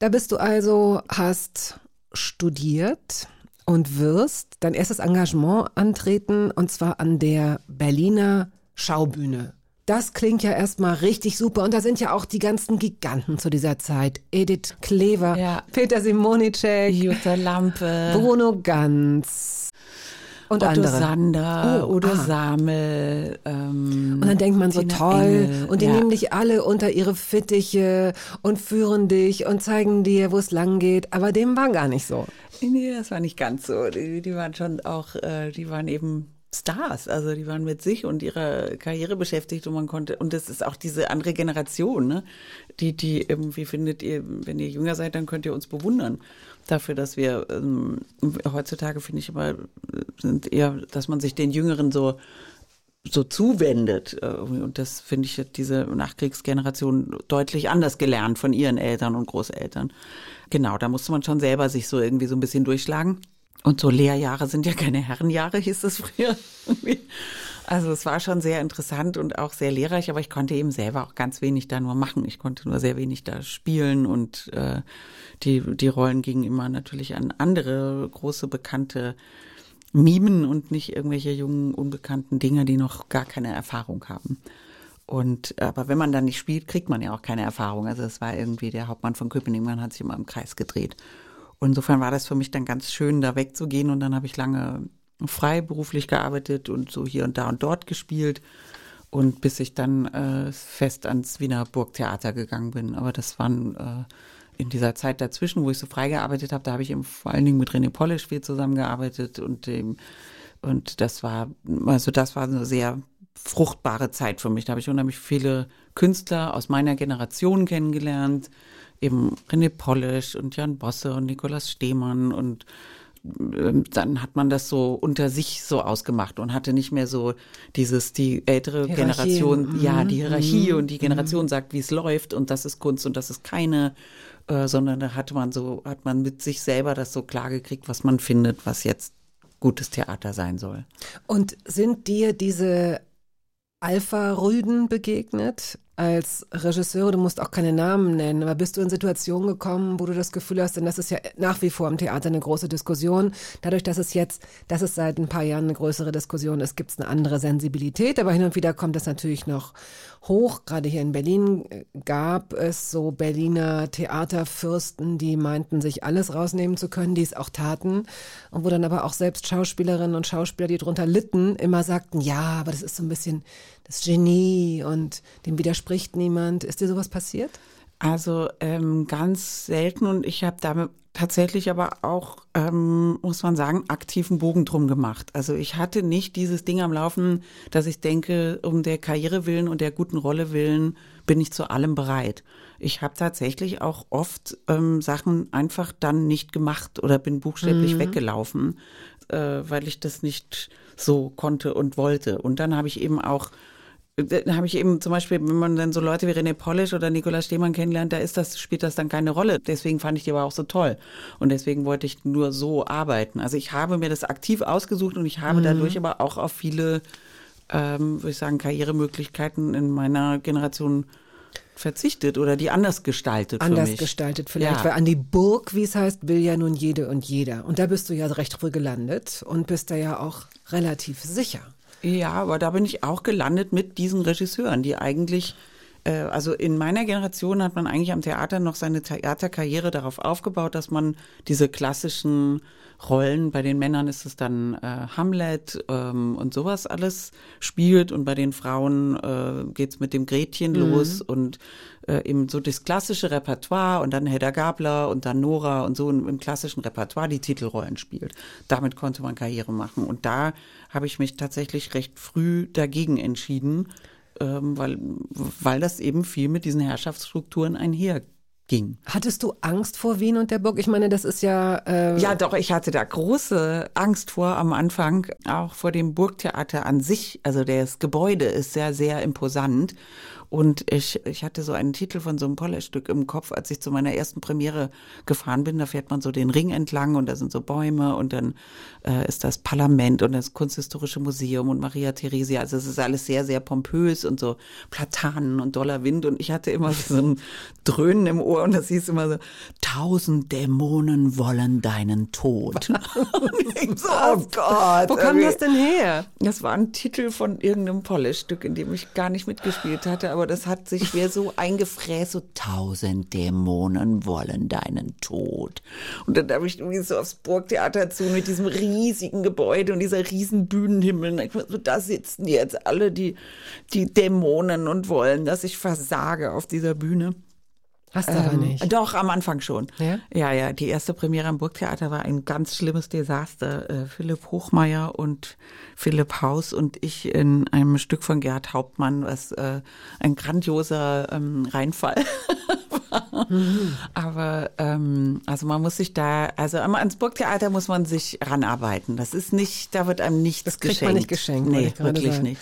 Da bist du also, hast studiert und wirst dein erstes Engagement antreten und zwar an der Berliner Schaubühne. Das klingt ja erstmal richtig super und da sind ja auch die ganzen Giganten zu dieser Zeit. Edith Klever, Ja. Peter Simonicek, Jutta Lampe. Bruno Ganz. Und Otto andere. Sander, Oh, Udo ah. Samel. Ähm, Und dann denkt man so toll Engel, und die ja. nehmen dich alle unter ihre Fittiche und führen dich und zeigen dir, wo es lang geht. Aber dem war gar nicht so. Nee, das war nicht ganz so. Die, die waren schon auch, äh, die waren eben Stars. Also die waren mit sich und ihrer Karriere beschäftigt und man konnte, und das ist auch diese andere Generation, ne? Die, die irgendwie findet ihr, wenn ihr jünger seid, dann könnt ihr uns bewundern. Dafür, dass wir ähm, heutzutage finde ich äh, sind eher, dass man sich den Jüngeren so so zuwendet. Und das finde ich diese Nachkriegsgeneration deutlich anders gelernt von ihren Eltern und Großeltern. Genau, da musste man schon selber sich so irgendwie so ein bisschen durchschlagen. Und so Lehrjahre sind ja keine Herrenjahre, hieß es früher. Also es war schon sehr interessant und auch sehr lehrreich, aber ich konnte eben selber auch ganz wenig da nur machen. Ich konnte nur sehr wenig da spielen und äh, die, die Rollen gingen immer natürlich an andere große bekannte Mimen und nicht irgendwelche jungen, unbekannten Dinge, die noch gar keine Erfahrung haben. Und aber wenn man dann nicht spielt, kriegt man ja auch keine Erfahrung. Also es war irgendwie der Hauptmann von Köpenick, man hat sich immer im Kreis gedreht. Und insofern war das für mich dann ganz schön, da wegzugehen. Und dann habe ich lange freiberuflich gearbeitet und so hier und da und dort gespielt. Und bis ich dann äh, fest ans Wiener Burgtheater gegangen bin. Aber das waren äh, in dieser Zeit dazwischen, wo ich so frei gearbeitet habe, da habe ich eben vor allen Dingen mit René Polish viel zusammengearbeitet und dem und das war also das war eine sehr fruchtbare Zeit für mich. Da habe ich unheimlich viele Künstler aus meiner Generation kennengelernt, eben René Polish und Jan Bosse und Nikolaus Stehmann und ähm, dann hat man das so unter sich so ausgemacht und hatte nicht mehr so dieses, die ältere Hierarchie. Generation, Mhm. ja, die Hierarchie und die Generation sagt, wie es läuft und das ist Kunst und das ist keine, äh, sondern da hatte man so, hat man mit sich selber das so klar gekriegt, was man findet, was jetzt gutes Theater sein soll. Und sind dir diese Alpha-Rüden begegnet als Regisseur? Du musst auch keine Namen nennen, aber bist du in Situationen gekommen, wo du das Gefühl hast, denn das ist ja nach wie vor im Theater eine große Diskussion. Dadurch, dass es jetzt, dass es seit ein paar Jahren eine größere Diskussion ist, gibt es eine andere Sensibilität, aber hin und wieder kommt das natürlich noch hoch. Gerade hier in Berlin äh, gab es so Berliner Theaterfürsten, die meinten, sich alles rausnehmen zu können, die es auch taten. Und wo dann aber auch selbst Schauspielerinnen und Schauspieler, die drunter litten, immer sagten, ja, aber das ist so ein bisschen das Genie und dem widerspricht niemand. Ist dir sowas passiert? Also ähm, ganz selten und ich habe damit tatsächlich aber auch, ähm, muss man sagen, aktiven Bogen drum gemacht. Also ich hatte nicht dieses Ding am Laufen, dass ich denke, um der Karriere willen und der guten Rolle willen bin ich zu allem bereit. Ich habe tatsächlich auch oft ähm, Sachen einfach dann nicht gemacht oder bin buchstäblich weggelaufen, äh, weil ich das nicht so konnte und wollte. Und dann habe ich eben auch habe ich eben zum Beispiel, wenn man dann so Leute wie René Polish oder Nikolaus Stehmann kennenlernt, da ist das, spielt das dann keine Rolle. Deswegen fand ich die aber auch so toll. Und deswegen wollte ich nur so arbeiten. Also ich habe mir das aktiv ausgesucht und ich habe dadurch aber auch auf viele, ähm, würde ich sagen, Karrieremöglichkeiten in meiner Generation verzichtet oder die anders gestaltet für Anders mich. gestaltet vielleicht, Ja. weil an die Burg, wie es heißt, will ja nun jede und jeder. Und da bist du ja recht früh gelandet und bist da ja auch relativ sicher. Ja, aber da bin ich auch gelandet mit diesen Regisseuren, die eigentlich, äh, also in meiner Generation hat man eigentlich am Theater noch seine Theaterkarriere darauf aufgebaut, dass man diese klassischen Rollen, bei den Männern ist es dann äh, Hamlet ähm, und sowas alles spielt und bei den Frauen äh, geht's mit dem Gretchen los und äh, eben so das klassische Repertoire und dann Hedda Gabler und dann Nora und so im, im klassischen Repertoire die Titelrollen spielt. Damit konnte man Karriere machen und da habe ich mich tatsächlich recht früh dagegen entschieden, ähm, weil, weil das eben viel mit diesen Herrschaftsstrukturen einherging. Hattest du Angst vor Wien und der Burg? Ich meine, das ist ja. Äh, Ja, doch, ich hatte da große Angst vor am Anfang, auch vor dem Burgtheater an sich. Also das Gebäude ist sehr, sehr imposant. Und ich, ich hatte so einen Titel von so einem Pollerstück im Kopf, als ich zu meiner ersten Premiere gefahren bin. Da fährt man so den Ring entlang und da sind so Bäume und dann äh, ist das Parlament und das Kunsthistorische Museum und Maria Theresia. Also es ist alles sehr, sehr pompös und so Platanen und doller Wind. Und ich hatte immer so ein Dröhnen im Ohr und das hieß immer so, tausend Dämonen wollen deinen Tod. und ich so, oh Gott. Wo kam das denn her? Das war ein Titel von irgendeinem Polish-Stück, in dem ich gar nicht mitgespielt hatte, aber aber das hat sich mir so eingefräst, so tausend Dämonen wollen deinen Tod. Und dann habe ich irgendwie so aufs Burgtheater zu mit diesem riesigen Gebäude und dieser riesen Bühnenhimmel. So, da sitzen jetzt alle die, die Dämonen und wollen, dass ich versage auf dieser Bühne. Hast du aber Ähm, nicht. Doch, am Anfang schon. Ja? Ja, ja. Die erste Premiere am Burgtheater war ein ganz schlimmes Desaster. Äh, Philipp Hochmeier und Philipp Haus und ich in einem Stück von Gerhard Hauptmann, was äh, ein grandioser ähm, Reinfall war. Mhm. Aber ähm, also man muss sich da, also ans Burgtheater muss man sich ranarbeiten. Das ist nicht, da wird einem nichts Das kriegt geschenkt. man nicht geschenkt. Nee, wirklich sagen. nicht.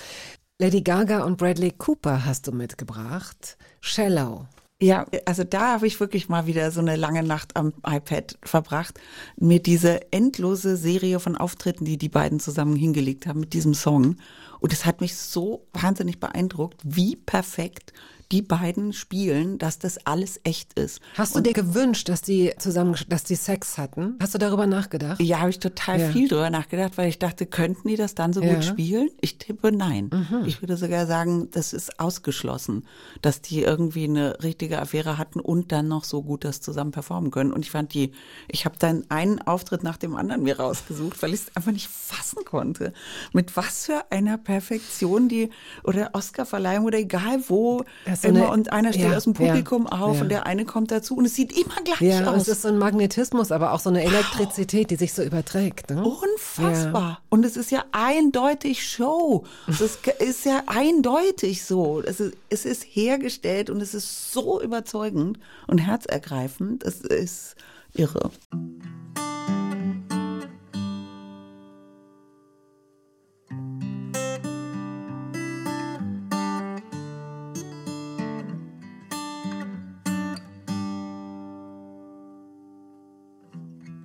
Lady Gaga und Bradley Cooper hast du mitgebracht. Shallow. Ja, also da habe ich wirklich mal wieder so eine lange Nacht am iPad verbracht, mir diese endlose Serie von Auftritten, die die beiden zusammen hingelegt haben mit diesem Song. Und es hat mich so wahnsinnig beeindruckt, wie perfekt die beiden spielen, dass das alles echt ist. Hast du Und dir gewünscht, dass die zusammen, dass die Sex hatten? Hast du darüber nachgedacht? Ja, habe ich total Ja. viel drüber nachgedacht, weil ich dachte, könnten die das dann so Ja. Mhm. gut spielen? Ich tippe nein. Ich würde sogar sagen, das ist ausgeschlossen, dass die irgendwie eine richtige Affäre hatten und dann noch so gut das zusammen performen können. Und ich fand die, ich habe dann einen Auftritt nach dem anderen mir rausgesucht, weil ich es einfach nicht fassen konnte. Mit was für einer Perfektion die, oder Oscarverleihung oder egal wo, Ja, so immer eine- und einer steht ja, aus dem ja, Publikum auf ja. und der eine kommt dazu und es sieht immer gleich Ja, aus. es ist so ein Magnetismus, aber auch so eine Elektrizität, die sich so überträgt. Ne? Unfassbar. Und es ist ja eindeutig Show. Es ist, ist ja eindeutig so. Es ist, es ist hergestellt und es ist so überzeugend und herzergreifend. Es ist irre.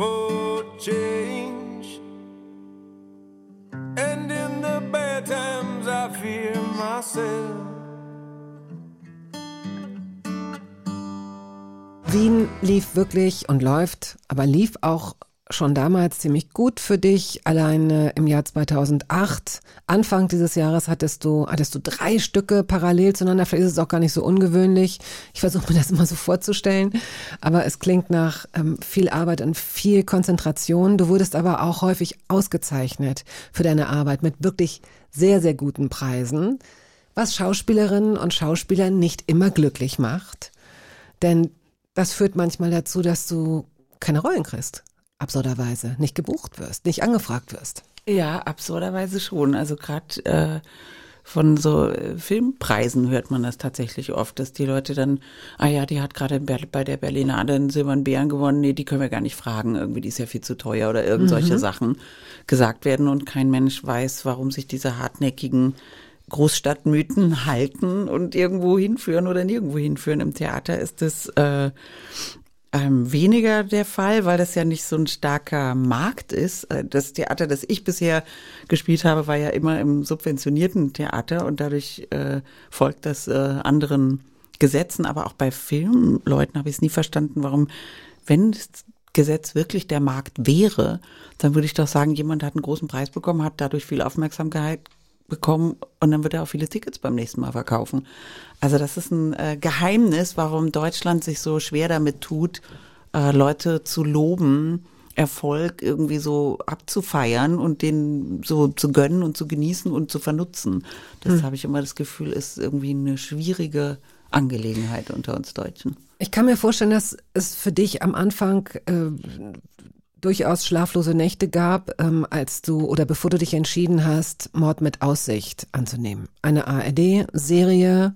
for change. And in the bad times, I fear myself. Wien lief wirklich und läuft, aber lief auch schon damals ziemlich gut für dich. Alleine im Jahr 2008, Anfang dieses Jahres hattest du, hattest du drei Stücke parallel zueinander. Vielleicht ist es auch gar nicht so ungewöhnlich. Ich versuche mir das immer so vorzustellen. Aber es klingt nach ähm, viel Arbeit und viel Konzentration. Du wurdest aber auch häufig ausgezeichnet für deine Arbeit mit wirklich sehr, sehr guten Preisen. Was Schauspielerinnen und Schauspieler nicht immer glücklich macht. Denn das führt manchmal dazu, dass du keine Rollen kriegst. Absurderweise. Nicht gebucht wirst, nicht angefragt wirst. Ja, absurderweise schon. Also gerade äh, von so äh, Filmpreisen hört man das tatsächlich oft, dass die Leute dann, ah ja, die hat gerade bei der Berlinale einen Silbernen Bären gewonnen, nee, die können wir gar nicht fragen, irgendwie, die ist ja viel zu teuer oder irgend solche Sachen gesagt werden und kein Mensch weiß, warum sich diese hartnäckigen Großstadtmythen halten und irgendwo hinführen oder nirgendwo hinführen. Im Theater ist das äh, ähm, weniger der Fall, weil das ja nicht so ein starker Markt ist. Äh, Das Theater, das ich bisher gespielt habe, war ja immer im subventionierten Theater und dadurch äh, folgt das äh, anderen Gesetzen. Aber auch bei Filmleuten habe ich es nie verstanden, warum, wenn das Gesetz wirklich der Markt wäre, dann würde ich doch sagen, jemand hat einen großen Preis bekommen, hat dadurch viel Aufmerksamkeit bekommen und dann wird er auch viele Tickets beim nächsten Mal verkaufen. Also das ist ein äh, Geheimnis, warum Deutschland sich so schwer damit tut, äh, Leute zu loben, Erfolg irgendwie so abzufeiern und den so zu gönnen und zu genießen und zu vernutzen. Das habe ich immer das Gefühl, ist irgendwie eine schwierige Angelegenheit unter uns Deutschen. Ich kann mir vorstellen, dass es für dich am Anfang äh, durchaus schlaflose Nächte gab, ähm, als du oder bevor du dich entschieden hast, Mord mit Aussicht anzunehmen. Eine ARD-Serie.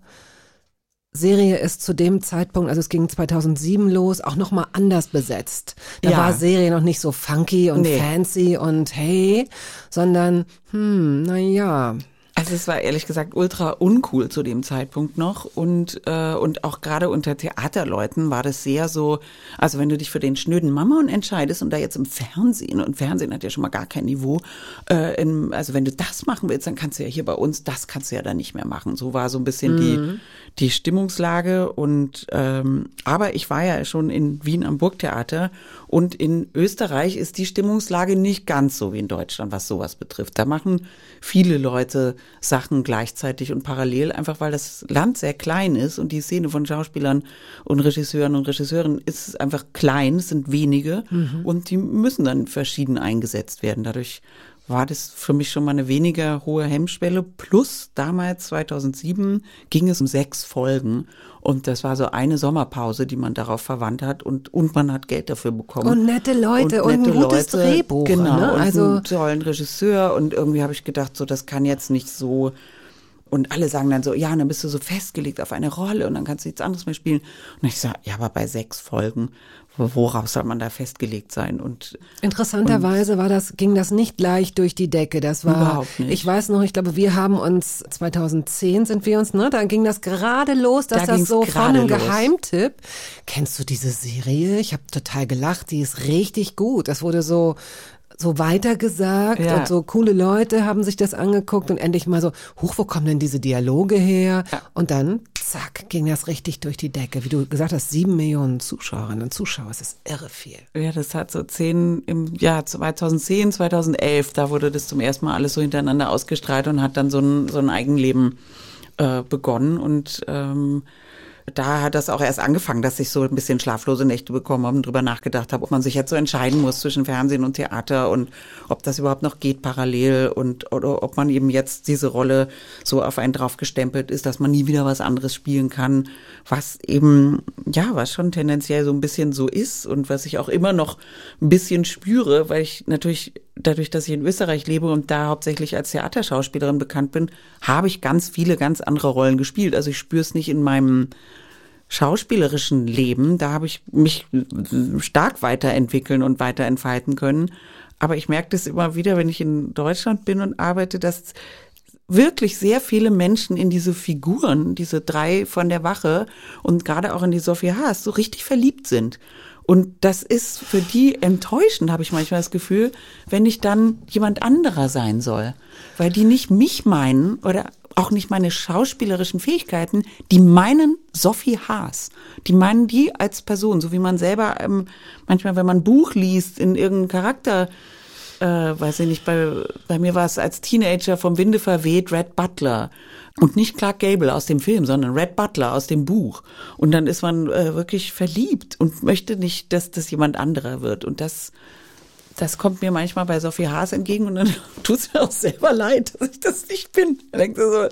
Serie ist zu dem Zeitpunkt, also es ging 2007 los, auch nochmal anders besetzt. Da Ja. war Serie noch nicht so funky und Nee. fancy und hey, sondern, hm, na ja. Also es war ehrlich gesagt ultra uncool zu dem Zeitpunkt noch und äh, und auch gerade unter Theaterleuten war das sehr so, also wenn du dich für den schnöden Mammon entscheidest und da jetzt im Fernsehen und Fernsehen hat ja schon mal gar kein Niveau, äh, im, also wenn du das machen willst, dann kannst du ja hier bei uns, das kannst du ja dann nicht mehr machen. So war so ein bisschen die die Stimmungslage und ähm, aber ich war ja schon in Wien am Burgtheater und in Österreich ist die Stimmungslage nicht ganz so wie in Deutschland, was sowas betrifft. Da machen viele Leute Sachen gleichzeitig und parallel, einfach weil das Land sehr klein ist und die Szene von Schauspielern und Regisseuren und Regisseuren ist einfach klein, es sind wenige und die müssen dann verschieden eingesetzt werden. Dadurch war das für mich schon mal eine weniger hohe Hemmschwelle. Plus damals, 2007, ging es um sechs Folgen. Und das war so eine Sommerpause, die man darauf verwandt hat. Und, und man hat Geld dafür bekommen. Und nette Leute und, ein gutes Drehbuch. Genau, ne? und Also einen tollen Regisseur. Und irgendwie habe ich gedacht, so, das kann jetzt nicht so. Und alle sagen dann so, ja, dann bist du so festgelegt auf eine Rolle und dann kannst du nichts anderes mehr spielen. Und ich sage, ja, aber bei sechs Folgen, worauf soll man da festgelegt sein? Und Interessanterweise war das, ging das nicht leicht durch die Decke. Das war, Überhaupt nicht. ich weiß noch, ich glaube, wir haben uns 2010 sind wir uns, ne? Da ging das gerade los, dass Da das so von einem los. Geheimtipp. Kennst du diese Serie? Ich habe total gelacht. Die ist richtig gut. Das wurde so so weitergesagt Ja. und so coole Leute haben sich das angeguckt und endlich mal so, huch, wo kommen denn diese Dialoge her? Und dann, zack, ging das richtig durch die Decke. Wie du gesagt hast, sieben Millionen Zuschauerinnen und Zuschauer, das ist irre viel. Ja, das hat so zehn im Jahr 2010, 2011, da wurde das zum ersten Mal alles so hintereinander ausgestrahlt und hat dann so ein, so ein Eigenleben äh, begonnen. Und ähm, da hat das auch erst angefangen, dass ich so ein bisschen schlaflose Nächte bekommen habe und drüber nachgedacht habe, ob man sich jetzt so entscheiden muss zwischen Fernsehen und Theater und ob das überhaupt noch geht parallel und oder ob man eben jetzt diese Rolle so auf einen draufgestempelt ist, dass man nie wieder was anderes spielen kann, was eben, ja, was schon tendenziell so ein bisschen so ist und was ich auch immer noch ein bisschen spüre, weil ich natürlich dadurch, dass ich in Österreich lebe und da hauptsächlich als Theaterschauspielerin bekannt bin, habe ich ganz viele ganz andere Rollen gespielt. Also ich spüre es nicht in meinem schauspielerischen Leben. Da habe ich mich stark weiterentwickeln und weiterentfalten können. Aber ich merke das immer wieder, wenn ich in Deutschland bin und arbeite, dass wirklich sehr viele Menschen in diese Figuren, diese drei von der Wache und gerade auch in die Sophie Haas so richtig verliebt sind. Und das ist für die enttäuschend, habe ich manchmal das Gefühl, wenn ich dann jemand anderer sein soll. Weil die nicht mich meinen oder auch nicht meine schauspielerischen Fähigkeiten, die meinen Sophie Haas. Die meinen die als Person, so wie man selber ähm, manchmal, wenn man ein Buch liest, in irgendeinem Charakter äh, weiß ich nicht, bei, bei mir war es als Teenager vom Winde verweht Red Butler. Und nicht Clark Gable aus dem Film, sondern Red Butler aus dem Buch. Und dann ist man äh, wirklich verliebt und möchte nicht, dass das jemand anderer wird. Und das, das kommt mir manchmal bei Sophie Haas entgegen und dann tut es mir auch selber leid, dass ich das nicht bin. Dann denkt sie so, ja,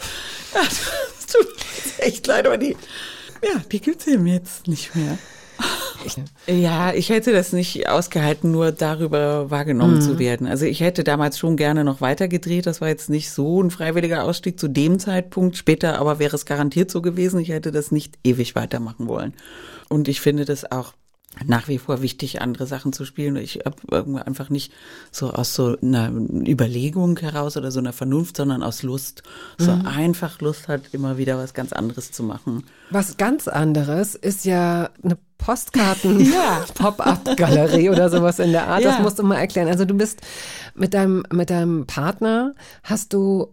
das tut mir echt leid, aber die, ja, die gibt's eben jetzt nicht mehr. Ja, ich hätte das nicht ausgehalten, nur darüber wahrgenommen zu werden. Also ich hätte damals schon gerne noch weiter gedreht. Das war jetzt nicht so ein freiwilliger Ausstieg zu dem Zeitpunkt. Später aber wäre es garantiert so gewesen. Ich hätte das nicht ewig weitermachen wollen. Und ich finde das auch nach wie vor wichtig, andere Sachen zu spielen. Ich habe einfach nicht so aus so einer Überlegung heraus oder so einer Vernunft, sondern aus Lust. So einfach Lust hat, immer wieder was ganz anderes zu machen. Was ganz anderes ist ja eine Postkarten-Pop-Up-Galerie oder sowas in der Art. Das Ja. musst du mal erklären. Also du bist mit deinem, mit deinem Partner, hast du,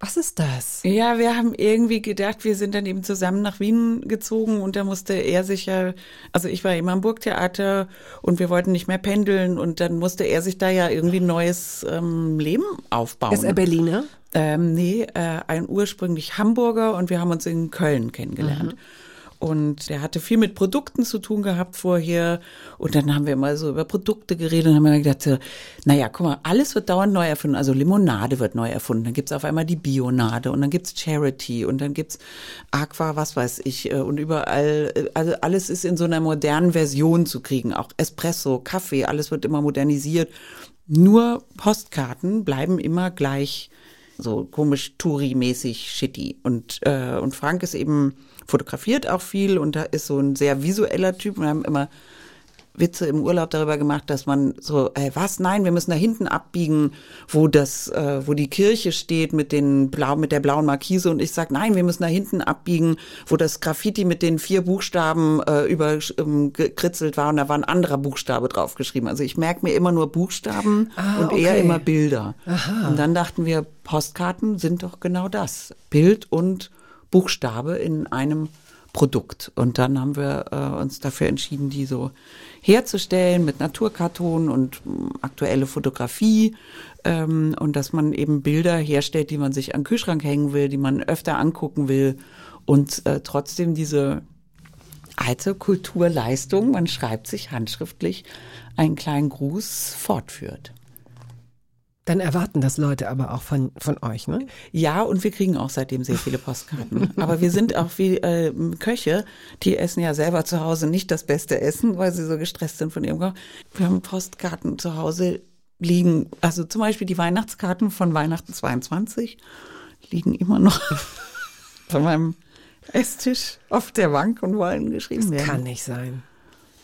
was ist das? Ja, wir haben irgendwie gedacht, wir sind dann eben zusammen nach Wien gezogen und da musste er sich ja, also ich war immer am Burgtheater und wir wollten nicht mehr pendeln und dann musste er sich da ja irgendwie ein neues ähm, Leben aufbauen. Ist er Berliner? Ähm, nee, äh, ein ursprünglich Hamburger und wir haben uns in Köln kennengelernt. Und er hatte viel mit Produkten zu tun gehabt vorher. Und dann haben wir mal so über Produkte geredet und haben wir gedacht, naja, guck mal, alles wird dauernd neu erfunden. Also Limonade wird neu erfunden. Dann gibt's auf einmal die Bionade und dann gibt's Charity und dann gibt's Aqua, was weiß ich. äh, Und überall, äh, also alles ist in so einer modernen Version zu kriegen. Auch Espresso, Kaffee, alles wird immer modernisiert. Nur Postkarten bleiben immer gleich so komisch Touri-mäßig shitty. Und, äh, und Frank ist eben fotografiert auch viel und da ist so ein sehr visueller Typ. Und wir haben immer Witze im Urlaub darüber gemacht, dass man so, äh, was? Nein, wir müssen da hinten abbiegen, wo das, äh, wo die Kirche steht mit den blau, mit der blauen Markise und ich sag, nein, wir müssen da hinten abbiegen, wo das Graffiti mit den vier Buchstaben äh, überkritzelt war und da war ein anderer Buchstabe draufgeschrieben. Also ich merke mir immer nur Buchstaben Ah, und eher okay. immer Bilder. Und dann dachten wir, Postkarten sind doch genau das. Bild und Buchstabe in einem Produkt. Und dann haben wir äh, uns dafür entschieden, die so herzustellen mit Naturkarton und mh, aktuelle Fotografie. Ähm, und dass man eben Bilder herstellt, die man sich an den Kühlschrank hängen will, die man öfter angucken will. Und äh, trotzdem diese alte Kulturleistung, man schreibt sich handschriftlich einen kleinen Gruß fortführt. Dann erwarten das Leute aber auch von, von euch, ne? Ja, und wir kriegen auch seitdem sehr viele Postkarten. Aber wir sind auch wie äh, Köche, die essen ja selber zu Hause nicht das beste Essen, weil sie so gestresst sind von ihrem Koch. Wir haben Postkarten zu Hause liegen, also zum Beispiel die Weihnachtskarten von Weihnachten 22 liegen immer noch von meinem Esstisch auf der Bank und wollen geschrieben werden. Kann nicht sein.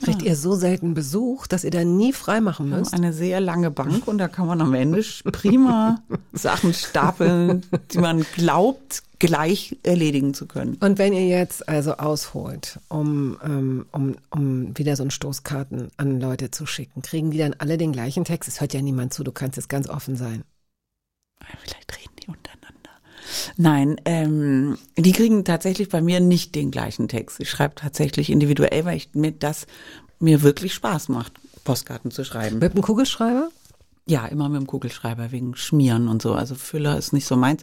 Kriegt ihr so selten Besuch, dass ihr da nie freimachen müsst? eine sehr lange Bank und da kann man am Ende prima Sachen stapeln, die man glaubt, gleich erledigen zu können. Und wenn ihr jetzt also ausholt, um, ähm, um, um wieder so ein Stoßkarten an Leute zu schicken, kriegen die dann alle den gleichen Text? Es hört ja niemand zu, du kannst jetzt ganz offen sein. Vielleicht reden die untereinander. Nein, ähm, die kriegen tatsächlich bei mir nicht den gleichen Text. Ich schreibe tatsächlich individuell, weil ich mir das mir wirklich Spaß macht, Postkarten zu schreiben. Mit einem Kugelschreiber? Ja, immer mit dem Kugelschreiber wegen Schmieren und so. Also Füller ist nicht so meins.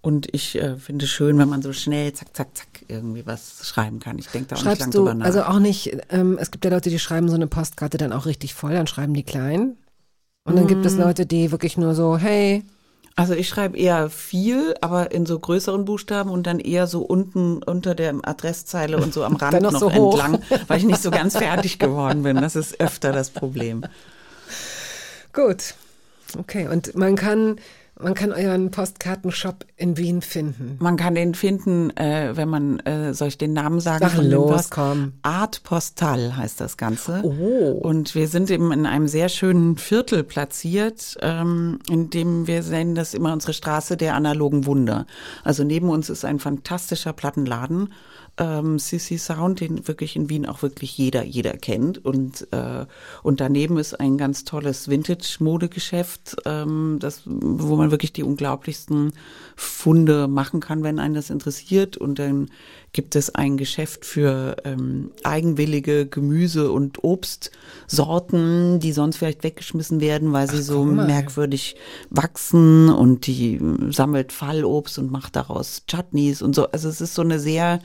Und ich äh, finde es schön, wenn man so schnell zack, zack, zack irgendwie was schreiben kann. Ich denke da auch nicht lang Schreibst du, drüber nach. also auch nicht, ähm, es gibt ja Leute, die schreiben so eine Postkarte dann auch richtig voll, dann schreiben die klein. Und dann Mm. gibt es Leute, die wirklich nur so, hey, Also ich schreibe eher viel, aber in so größeren Buchstaben und dann eher so unten unter der Adresszeile und so am Rand noch noch, so hoch. entlang, weil ich nicht so ganz fertig geworden bin. Das ist öfter das Problem. gut. Okay, und man kann, man kann euren Postkartenshop in Wien finden. Man kann den finden, äh, wenn man, äh, soll ich den Namen sagen? Sag los, komm. Art Postal heißt das Ganze. Oh. Und wir sind eben in einem sehr schönen Viertel platziert, ähm, in dem wir sehen, das immer unsere Straße der analogen Wunder. Also neben uns ist ein fantastischer Plattenladen, ähm, CC Sound, den wirklich in Wien auch wirklich jeder, jeder kennt. Und, äh, und daneben ist ein ganz tolles Vintage-Modegeschäft, ähm, das, wo man wirklich die unglaublichsten Funde machen kann, wenn einen das interessiert. Und dann gibt es ein Geschäft für ähm, eigenwillige Gemüse- und Obstsorten, die sonst vielleicht weggeschmissen werden, weil sie so guck mal. merkwürdig wachsen und die sammelt Fallobst und macht daraus Chutneys und so. Also es ist so eine sehr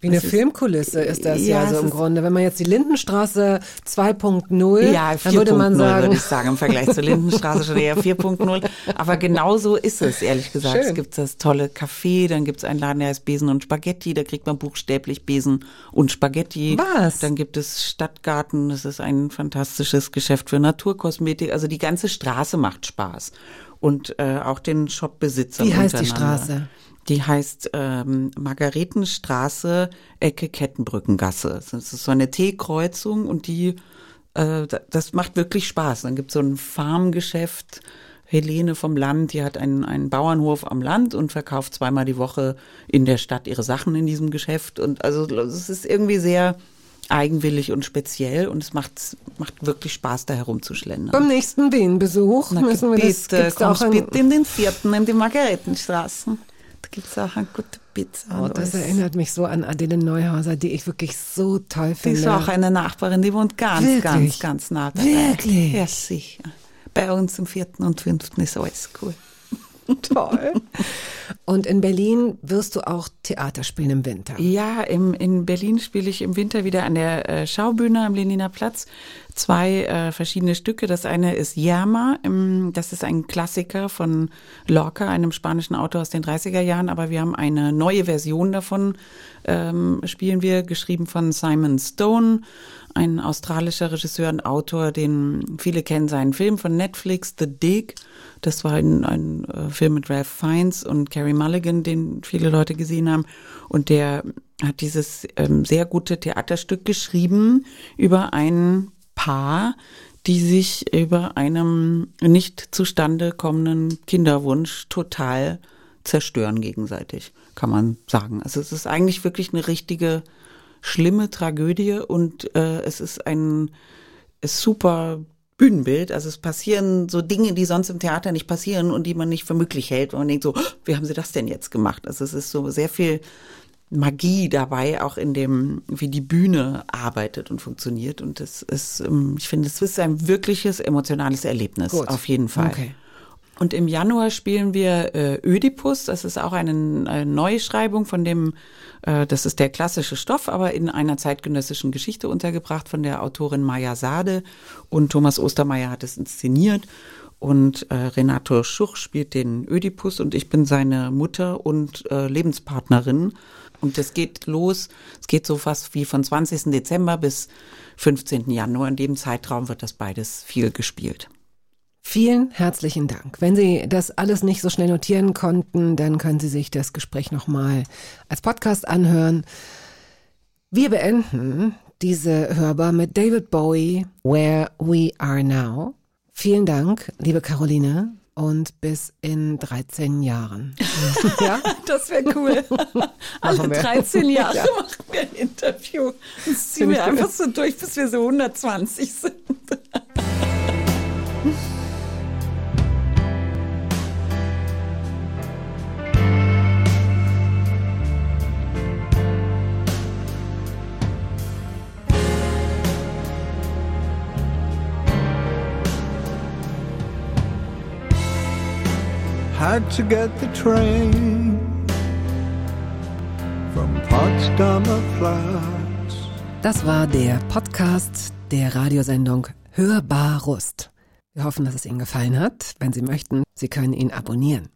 Wie eine Filmkulisse ist das ja, Ja, so im Grunde. Wenn man jetzt die Lindenstraße 2.0, Ja, dann würde man 4.0 sagen, würde ich sagen, im Vergleich zur Lindenstraße schon eher 4.0. Aber genau so ist es, ehrlich gesagt. Schön. Es gibt das tolle Café, dann gibt es einen Laden, der heißt Besen und Spaghetti, da kriegt man buchstäblich Besen und Spaghetti. Was? Dann gibt es Stadtgarten, das ist ein fantastisches Geschäft für Naturkosmetik. Also die ganze Straße macht Spaß. Und äh, auch den Shopbesitzern Wie heißt die. Straße? Die heißt ähm, Margaretenstraße, Ecke Kettenbrückengasse. Das ist so eine T-Kreuzung und die, äh, da- das macht wirklich Spaß. Dann gibt es so ein Farmgeschäft. Helene vom Land, die hat einen, einen Bauernhof am Land und verkauft zweimal die Woche in der Stadt ihre Sachen in diesem Geschäft. Und also es ist irgendwie sehr eigenwillig und speziell und es macht, macht wirklich Spaß, da herumzuschlendern. beim nächsten Wien-Besuch müssen wir das, bitte, gibt's da auch ein, bitte in den vierten, in die Margaretenstraße. Da gibt's auch eine gute Pizza. Oh, das alles. erinnert mich so an Adele Neuhauser, die ich wirklich so toll Die finde. ist auch eine Nachbarin, die wohnt ganz, Wirklich? ganz, ganz nah dabei. Wirklich? Ja, sicher. Bei uns im vierten und fünften ist alles cool. toll. Und in Berlin wirst du auch Theater spielen im Winter. Ja, im, in Berlin spiele ich im Winter wieder an der äh, Schaubühne am Leniner Platz zwei äh, verschiedene Stücke. Das eine ist Yerma, ähm, das ist ein Klassiker von Lorca, einem spanischen Autor aus den 30er Jahren, aber wir haben eine neue Version davon, ähm, spielen wir, geschrieben von Simon Stone, ein australischer Regisseur und Autor, den viele kennen seinen Film von Netflix, The Dig. Das war ein, ein äh, Film mit Ralph Fiennes und Carey Mulligan, den viele Leute gesehen haben. Und der hat dieses ähm, sehr gute Theaterstück geschrieben über einen Paar, die sich über einem nicht zustande kommenden Kinderwunsch total zerstören gegenseitig, kann man sagen. Also es ist eigentlich wirklich eine richtige schlimme Tragödie und äh, es ist ein super Bühnenbild. Also es passieren so Dinge, die sonst im Theater nicht passieren und die man nicht für möglich hält. Und man denkt so, "Oh, wie haben sie das denn jetzt gemacht? Also es ist so sehr viel Magie dabei, auch in dem, wie die Bühne arbeitet und funktioniert. Und das ist, ähm, ich finde, es ist ein wirkliches emotionales Erlebnis, Gut. auf jeden Fall. Okay. Und im Januar spielen wir äh, Ödipus. Das ist auch eine, eine Neuschreibung von dem, äh, das ist der klassische Stoff, aber in einer zeitgenössischen Geschichte untergebracht von der Autorin Maya Sade. Und Thomas Ostermeier hat es inszeniert. Und äh, Renato Schuch spielt den Ödipus und ich bin seine Mutter und äh, Lebenspartnerin. Und es geht los, es geht so fast wie von 20. Dezember bis 15. Januar. In dem Zeitraum wird das beides viel gespielt. Vielen herzlichen Dank. Wenn Sie das alles nicht so schnell notieren konnten, dann können Sie sich das Gespräch nochmal als Podcast anhören. Wir beenden diese Hörbar mit David Bowie, Where We Are Now. Vielen Dank, liebe Caroline, und bis in 13 Jahren. ja? Das wäre cool. Alle Machen wir. 13 Jahre Ja. machen wir ein Interview. Das ziehen wir einfach so durch, bis wir so 120 sind. Had to get the train from Potsdamer Platz. Das war der Podcast der Radiosendung Hörbar Rust. Wir hoffen, dass es Ihnen gefallen hat. Wenn Sie möchten, Sie können ihn abonnieren.